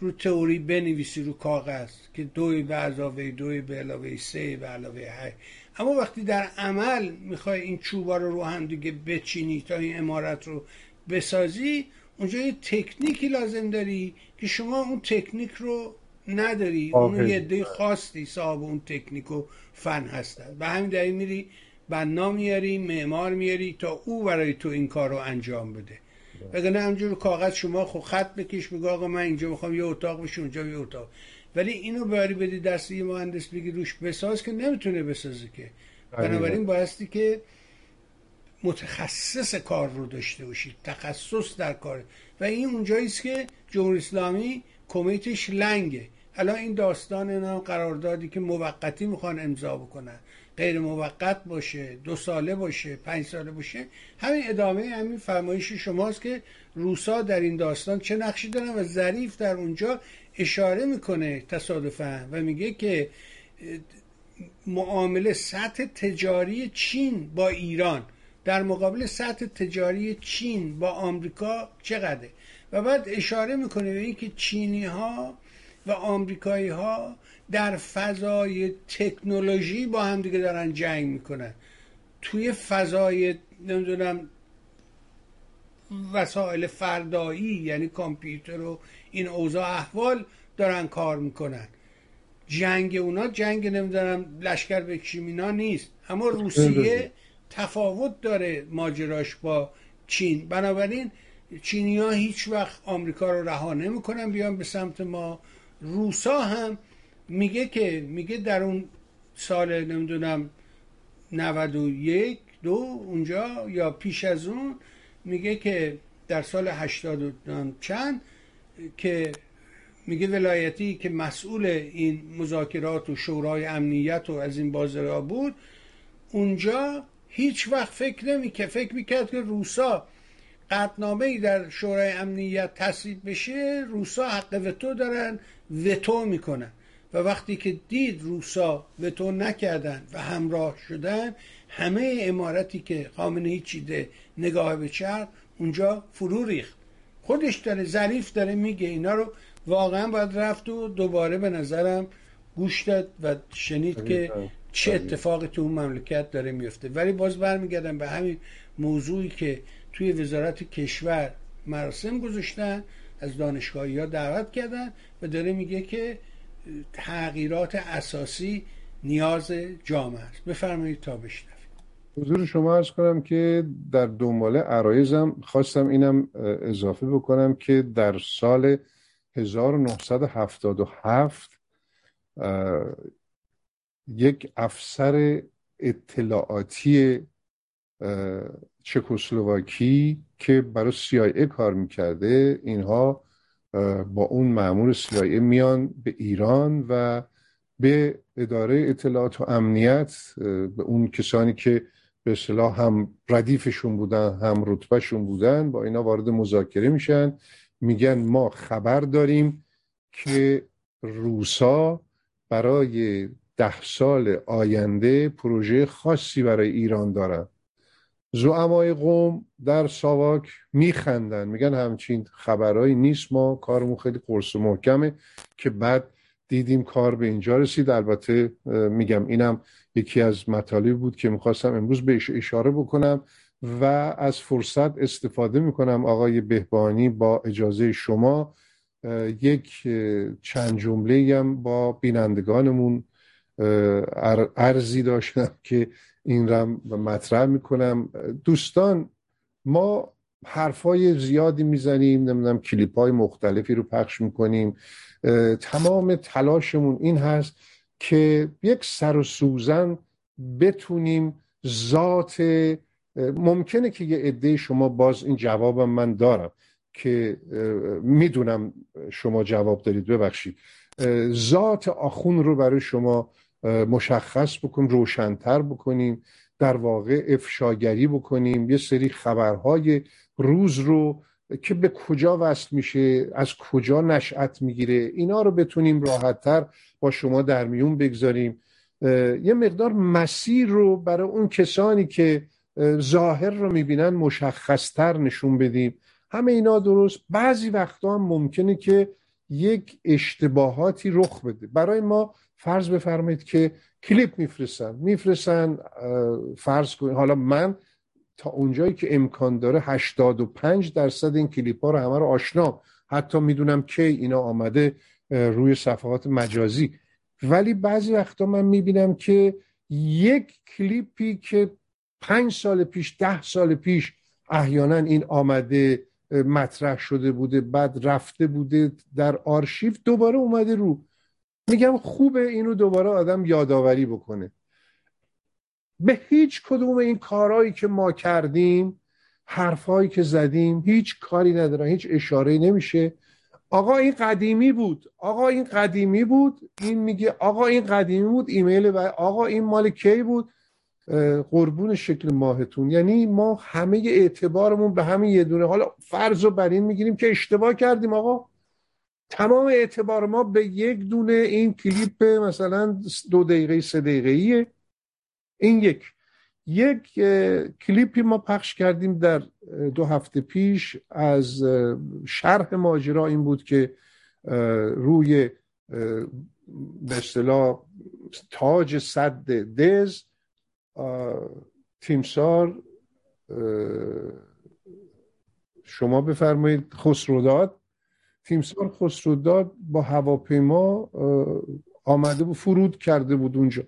رو تئوری بنویسی رو کاغذ که دوی به علاوه دوی به علاوه سه به علاوه هی اما وقتی در عمل می‌خوای این چوبا رو رو هم دیگه بچینی تا این امارت رو بسازی اونجا یه تکنیکی لازم داری که شما اون تکنیک رو نداری اون یه عده خاصی صاحب اون تکنیک و فن هستن. به همین دلیل میری بنا میاری معمار میاری تا او برای تو این کار رو انجام بده. وگرنه همجور کاغذ شما خب خط بکش بگو آقا من اینجا می‌خوام یه اتاق بشه اونجا یه اتاق. ولی اینو بری بدی دست یه مهندس بگی روش بساز که نمی‌تونه بسازه که. بنابراین بایستی که متخصص کار رو داشته باشید تخصص در کار. و این اونجایی است که جمهوری اسلامی کمیتش لنگه. الان این داستان اینا قراردادی که موقتی می‌خوان امضا بکنن. غیر موقت باشه دو ساله باشه پنج ساله باشه همین ادامه همین فرمایش شماست که روسا در این داستان چه نقشی دارن و ظریف در اونجا اشاره می‌کنه تصادفا و میگه که معامله سطح تجاری چین با ایران. در مقابل سطح تجاری چین با آمریکا چقدره؟ و بعد اشاره می‌کنه به اینکه چینی ها و آمریکایی ها در فضای تکنولوژی با هم دیگه دارن جنگ می‌کنن. توی فضای نمی‌دونم وسایل فردایی یعنی کامپیوتر و این اوضاع احوال دارن کار می‌کنن. جنگ اونا جنگ نمی‌دونم لشکر به کیمینا نیست. اما روسیه تفاوت داره ماجراش با چین. بنابراین چینی ها هیچ وقت آمریکا رو رها نمی‌کنن بیان به سمت ما. روسا هم میگه که میگه در اون سال نمی‌دونم 91 دو اونجا یا پیش از اون میگه که در سال 80 چند که میگه ولایتی که مسئول این مذاکرات و شورای امنیت و از این بازرها بود اونجا هیچ وقت فکر نمی که فکر می‌کرد که روسا قطنامه ای در شورای امنیت تصویب بشه روسا حق وتو دارن وتو می‌کنن. و وقتی که دید روسا وتو نکردن و همراه شدن همه امارتی که خامنه چیده نگاه به چرخ اونجا فرو ریخت. خودش داره ظریف داره میگه اینا رو واقعا باید رفت و دوباره به نظرم گوش داد و شنید که چه اتفاقی تو اون مملکت داره میفته. ولی باز برمیگردم به همین موضوعی که توی وزارت کشور مراسم گذاشتن از دانشگاهی ها دعوت کردن و داره میگه که تغییرات اساسی نیاز جامعه است. بفرمایید تا بشنوید حضور شما ارز کنم که در دنباله عرایزم خواستم اینم اضافه بکنم که در سال 1977 یک افسر اطلاعاتی چکسلواکی که برای CIA کار می‌کرده اینها با اون معمول CIA میان به ایران و به اداره اطلاعات و امنیت به اون کسانی که به اصطلاح هم ردیفشون بودن هم رتبهشون بودن با اینا وارد مذاکره میشن. میگن ما خبر داریم که روسا برای ده سال آینده پروژه خاصی برای ایران دارن. زعمای قوم در ساواک میخندن. میگن همچین خبرهایی نیست. ما کارمون خیلی قرص و محکمه که بعد دیدیم کار به اینجا رسید. البته میگم اینم یکی از مطالبی بود که می‌خواستم امروز بهش اشاره بکنم و از فرصت استفاده می‌کنم. آقای بهبانی با اجازه شما یک چند جمله هم با بینندگانمون ارزی داشتم که این را مطرح می‌کنم. دوستان ما حرفای زیادی می‌زنیم نمی‌دونم کلیپ های مختلفی رو پخش می‌کنیم. تمام تلاشمون این هست که یک سر و سوزن بتونیم ذات ممکنه که یه عده شما باز این جوابم من دارم که می‌دونم شما جواب دارید ببخشید. ذات آخون رو برای شما مشخص بکنیم روشنتر بکنیم در واقع افشاگری بکنیم یه سری خبرهای روز رو که به کجا وصل میشه از کجا نشأت می‌گیره اینا رو بتونیم راحتتر با شما در میون بگذاریم. یه مقدار مسیر رو برای اون کسانی که ظاهر رو می‌بینن مشخصتر نشون بدیم. همه اینا درست. بعضی وقتا هم ممکنه که یک اشتباهاتی رخ بده. برای ما فرض بفرمایید که کلیپ میفرستن. میفرستن فرض کنید. حالا من تا اونجایی که امکان داره 85 درصد این کلیپ ها رو همه رو آشنا. حتی می‌دونم کی اینا آمده روی صفحات مجازی. ولی بعضی وقتا من می‌بینم که یک کلیپی که پنج سال پیش ده سال پیش احیانا این آمده مطرح شده بوده بعد رفته بوده در آرشیو دوباره اومده رو. میگم خوبه اینو دوباره آدم یادآوری بکنه. به هیچ کدوم این کارهایی که ما کردیم حرفهایی که زدیم هیچ کاری ندارن هیچ اشاره نمیشه. آقا این قدیمی بود. آقا این قدیمی بود. این میگه آقا این قدیمی بود. ایمیل و آقا این مال کی بود؟ قربون شکل ماهتون. یعنی ما همه اعتبارمون به همین یه دونه. حالا فرض رو بر این می‌گیریم که اشتباه کردیم آقا. تمام اعتبار ما به یک دونه این کلیپ مثلا دو دقیقه سه دقیقه این یک. یک کلیپی ما پخش کردیم در دو هفته پیش از شرح ماجرا این بود که روی به اصطلاح تاج صد دز تیمسار شما بفرمایید خسروداد. تیمسار خسروداد با هواپیما آمده بود فرود کرده بود اونجا.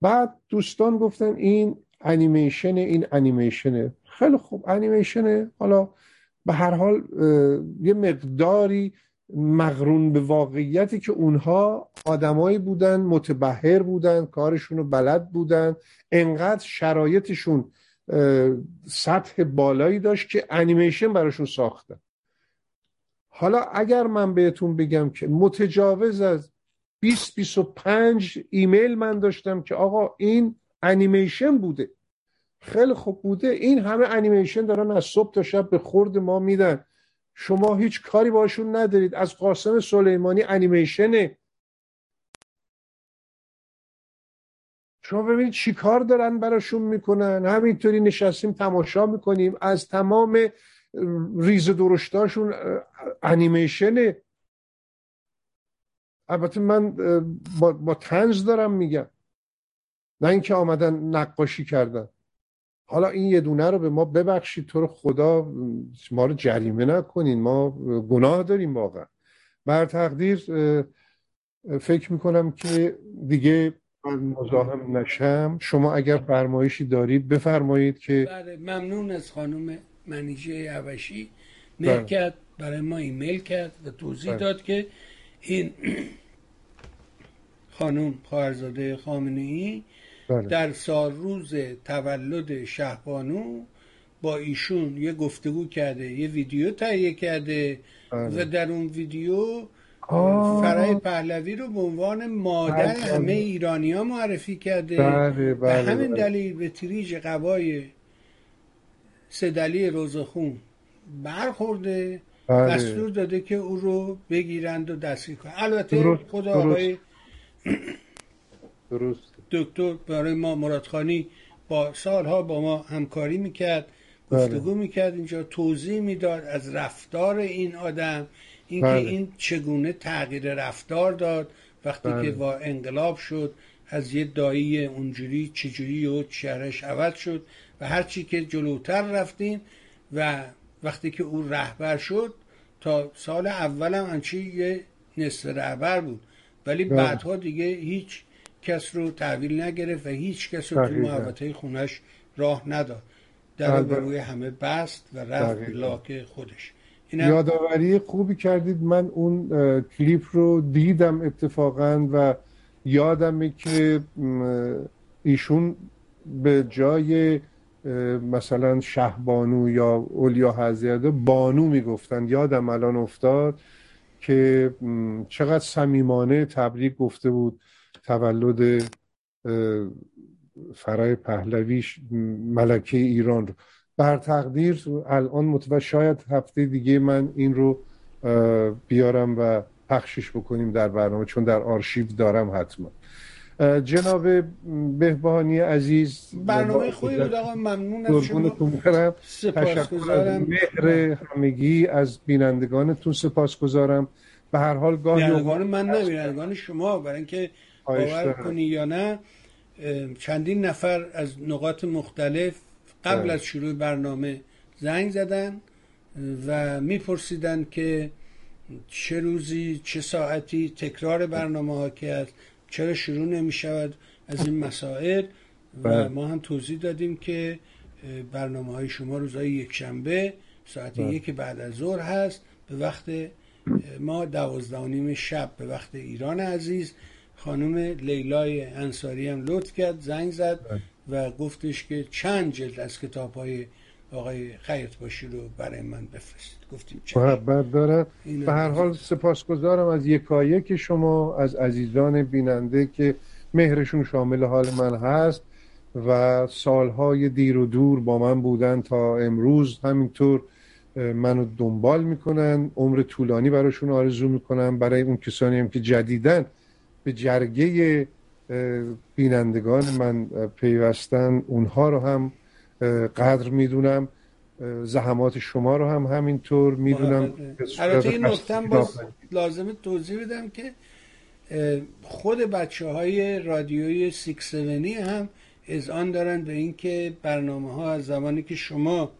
بعد دوستان گفتن این انیمیشن این انیمیشنه خیلی خوب انیمیشنه حالا به هر حال یه مقداری مغرون به واقعیتی که اونها آدمایی بودن متبهر بودن کارشون رو بلد بودن. انقدر شرایطشون سطح بالایی داشت که انیمیشن براشون ساختن. حالا اگر من بهتون بگم که متجاوز از 20 25 ایمیل من داشتم که آقا این انیمیشن بوده. خیلی خوب بوده. این همه انیمیشن دارن از صبح تا شب به خورد ما میدن. شما هیچ کاری باشون ندارید. از قاسم سلیمانی انیمیشنه شما ببینید چی کار دارن براشون می‌کنن. همینطوری نشستیم تماشا می‌کنیم. از تمام ریز درشتاشون انیمیشنه البته من با, با تنز دارم میگم. نه اینکه آمدن نقاشی کردن. حالا این یه دونه رو به ما ببخشید تو رو خدا ما رو جریمه نکنین. ما گناه داریم واقعا. بر تقدیر فکر می‌کنم که دیگه مزاحم نشم. شما اگر فرمایشی دارید بفرمایید که بله ممنون از خانم منیجه عوشی مهر بله. کرد برای ما ایمیل کرد و توضیح بله. داد که این خانم خواهرزاده خامنه ای بله. در سال روز تولد شهبانو با ایشون یه گفتگو کرده یه ویدیو تهیه کرده و در اون ویدیو فرای پهلوی رو به عنوان مادر بله. همه ایرانی ها معرفی کرده. بله به همین دلیل به تریج قوای سدلی روزخون برخورده. دستور داده که او رو بگیرند و دستگیر کنند. البته خود آقای درست. دکتر برای ما مرادخانی با سالها با ما همکاری می‌کرد گفتگو می‌کرد اینجا توضیح می‌داد از رفتار این آدم اینکه بله. این چگونه تغییر رفتار داد وقتی بله. که با انقلاب شد از یه دایی اونجوری چجوری و چهرش عوض شد و هرچی که جلوتر رفتیم و وقتی که او رهبر شد تا سال اولم انچی یه نصف رهبر بود. ولی بله. بعدها دیگه هیچ کس رو تحویل نگرفت و هیچ کس رو تو محوطه خونش راه نداد. در به روی همه بست و رفت لاک خودش. یادآوری خوبی کردید. من اون کلیپ رو دیدم اتفاقا و یادمه که ایشون به جای مثلا شهبانو یا اولیا حضیده بانو می‌گفتن. یادم الان افتاد که چقدر صمیمانه تبریک گفته بود تولد فرای پهلویش ملکه ایران رو. بر تقدیر الان متوجه شاید هفته دیگه من این رو بیارم و پخشش بکنیم در برنامه چون در آرشیو دارم حتما. جناب بهبانی عزیز برنامه خوبی بود آقا. ممنون از شما. سپاسگزارم. مهر همگی از بینندگانتون سپاسگزارم. به هر حال گاهی بینندگان من نه بینندگان شما برای اینکه باور کنی یا نه چندین نفر از نقاط مختلف قبل بله. از شروع برنامه زنگ زدن و میپرسیدن که چه روزی چه ساعتی تکرار برنامه ها که است چرا شروع نمی شود از این مسائل و بله. ما هم توضیح دادیم که برنامه های شما روزهای یک شنبه ساعت بله. یک بعد از ظهر هست به وقت ما دوازده نیم شب به وقت ایران عزیز خانم لیلای انصاری هم لطف کرد زنگ زد و گفتش که چند جلد از کتاب های آقای خیرت باشی رو برای من بفرست گفتیم محبت دارد به هر حال سپاسگزارم از یکایک شما از عزیزان بیننده که مهرشون شامل حال من هست و سالهای دیر و دور با من بودن تا امروز. همینطور منو دنبال می‌کنن عمر طولانی براشون آرزو می‌کنم. برای اون کسانی هم که جدیدن به جرگه بینندگان من پیوستن اونها رو هم قدر می‌دونم زحمات شما رو هم همینطور می‌دونم. البته این نکتم باز لازمه توضیح بدم که خود بچه های رادیوی سیکس هم از آن دارن به اینکه برنامه ها از زمانی که شما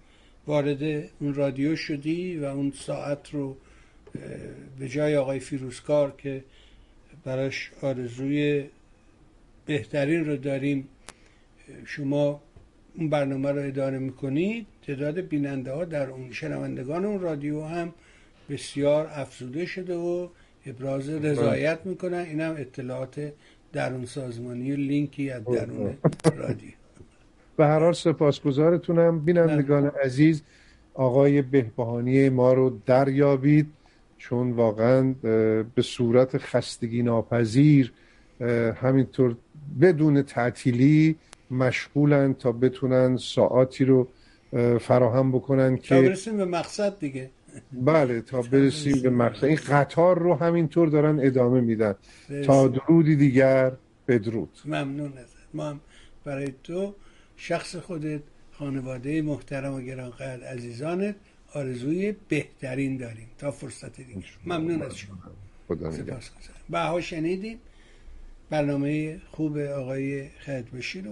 وارد اون رادیو شدی و اون ساعت رو به جای آقای فیروزکار که براش آرزوی بهترین رو داریم شما اون برنامه رو اداره می‌کنید تعداد بیننده ها در اون شنوندگان اون رادیو هم بسیار افزوده شده و ابراز رضایت می‌کنن. این هم اطلاعات درون سازمانی و لینکی از درون رادیو. به هر حال سپاسگزارتونم. بینندگان عزیز آقای بهبهانی ما رو دریابید. چون واقعا به صورت خستگی ناپذیر همینطور بدون تعطیلی مشغولن تا بتونن ساعاتی رو فراهم بکنن که تا برسیم به مقصد دیگه. بله تا برسیم به مقصد. این قطار رو همینطور دارن ادامه میدن. تا درودی دیگر بدرود. ممنون ازت. ما هم برای تو شخص خودت خانواده محترم و گرانقدر عزیزانت آرزوی بهترین داریم تا فرصت دیگه. ممنون از شما. سپاس بها شنیدیم. برنامه خوب آقای بشی رو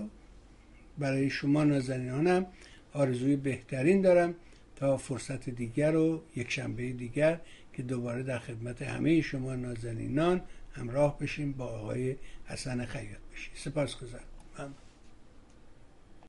برای شما نازنینانم. آرزوی بهترین دارم تا فرصت دیگر و یک شنبه دیگر که دوباره در خدمت همه شما نازنینان همراه بشیم با آقای حسن خیاط بشی سپاس گذارم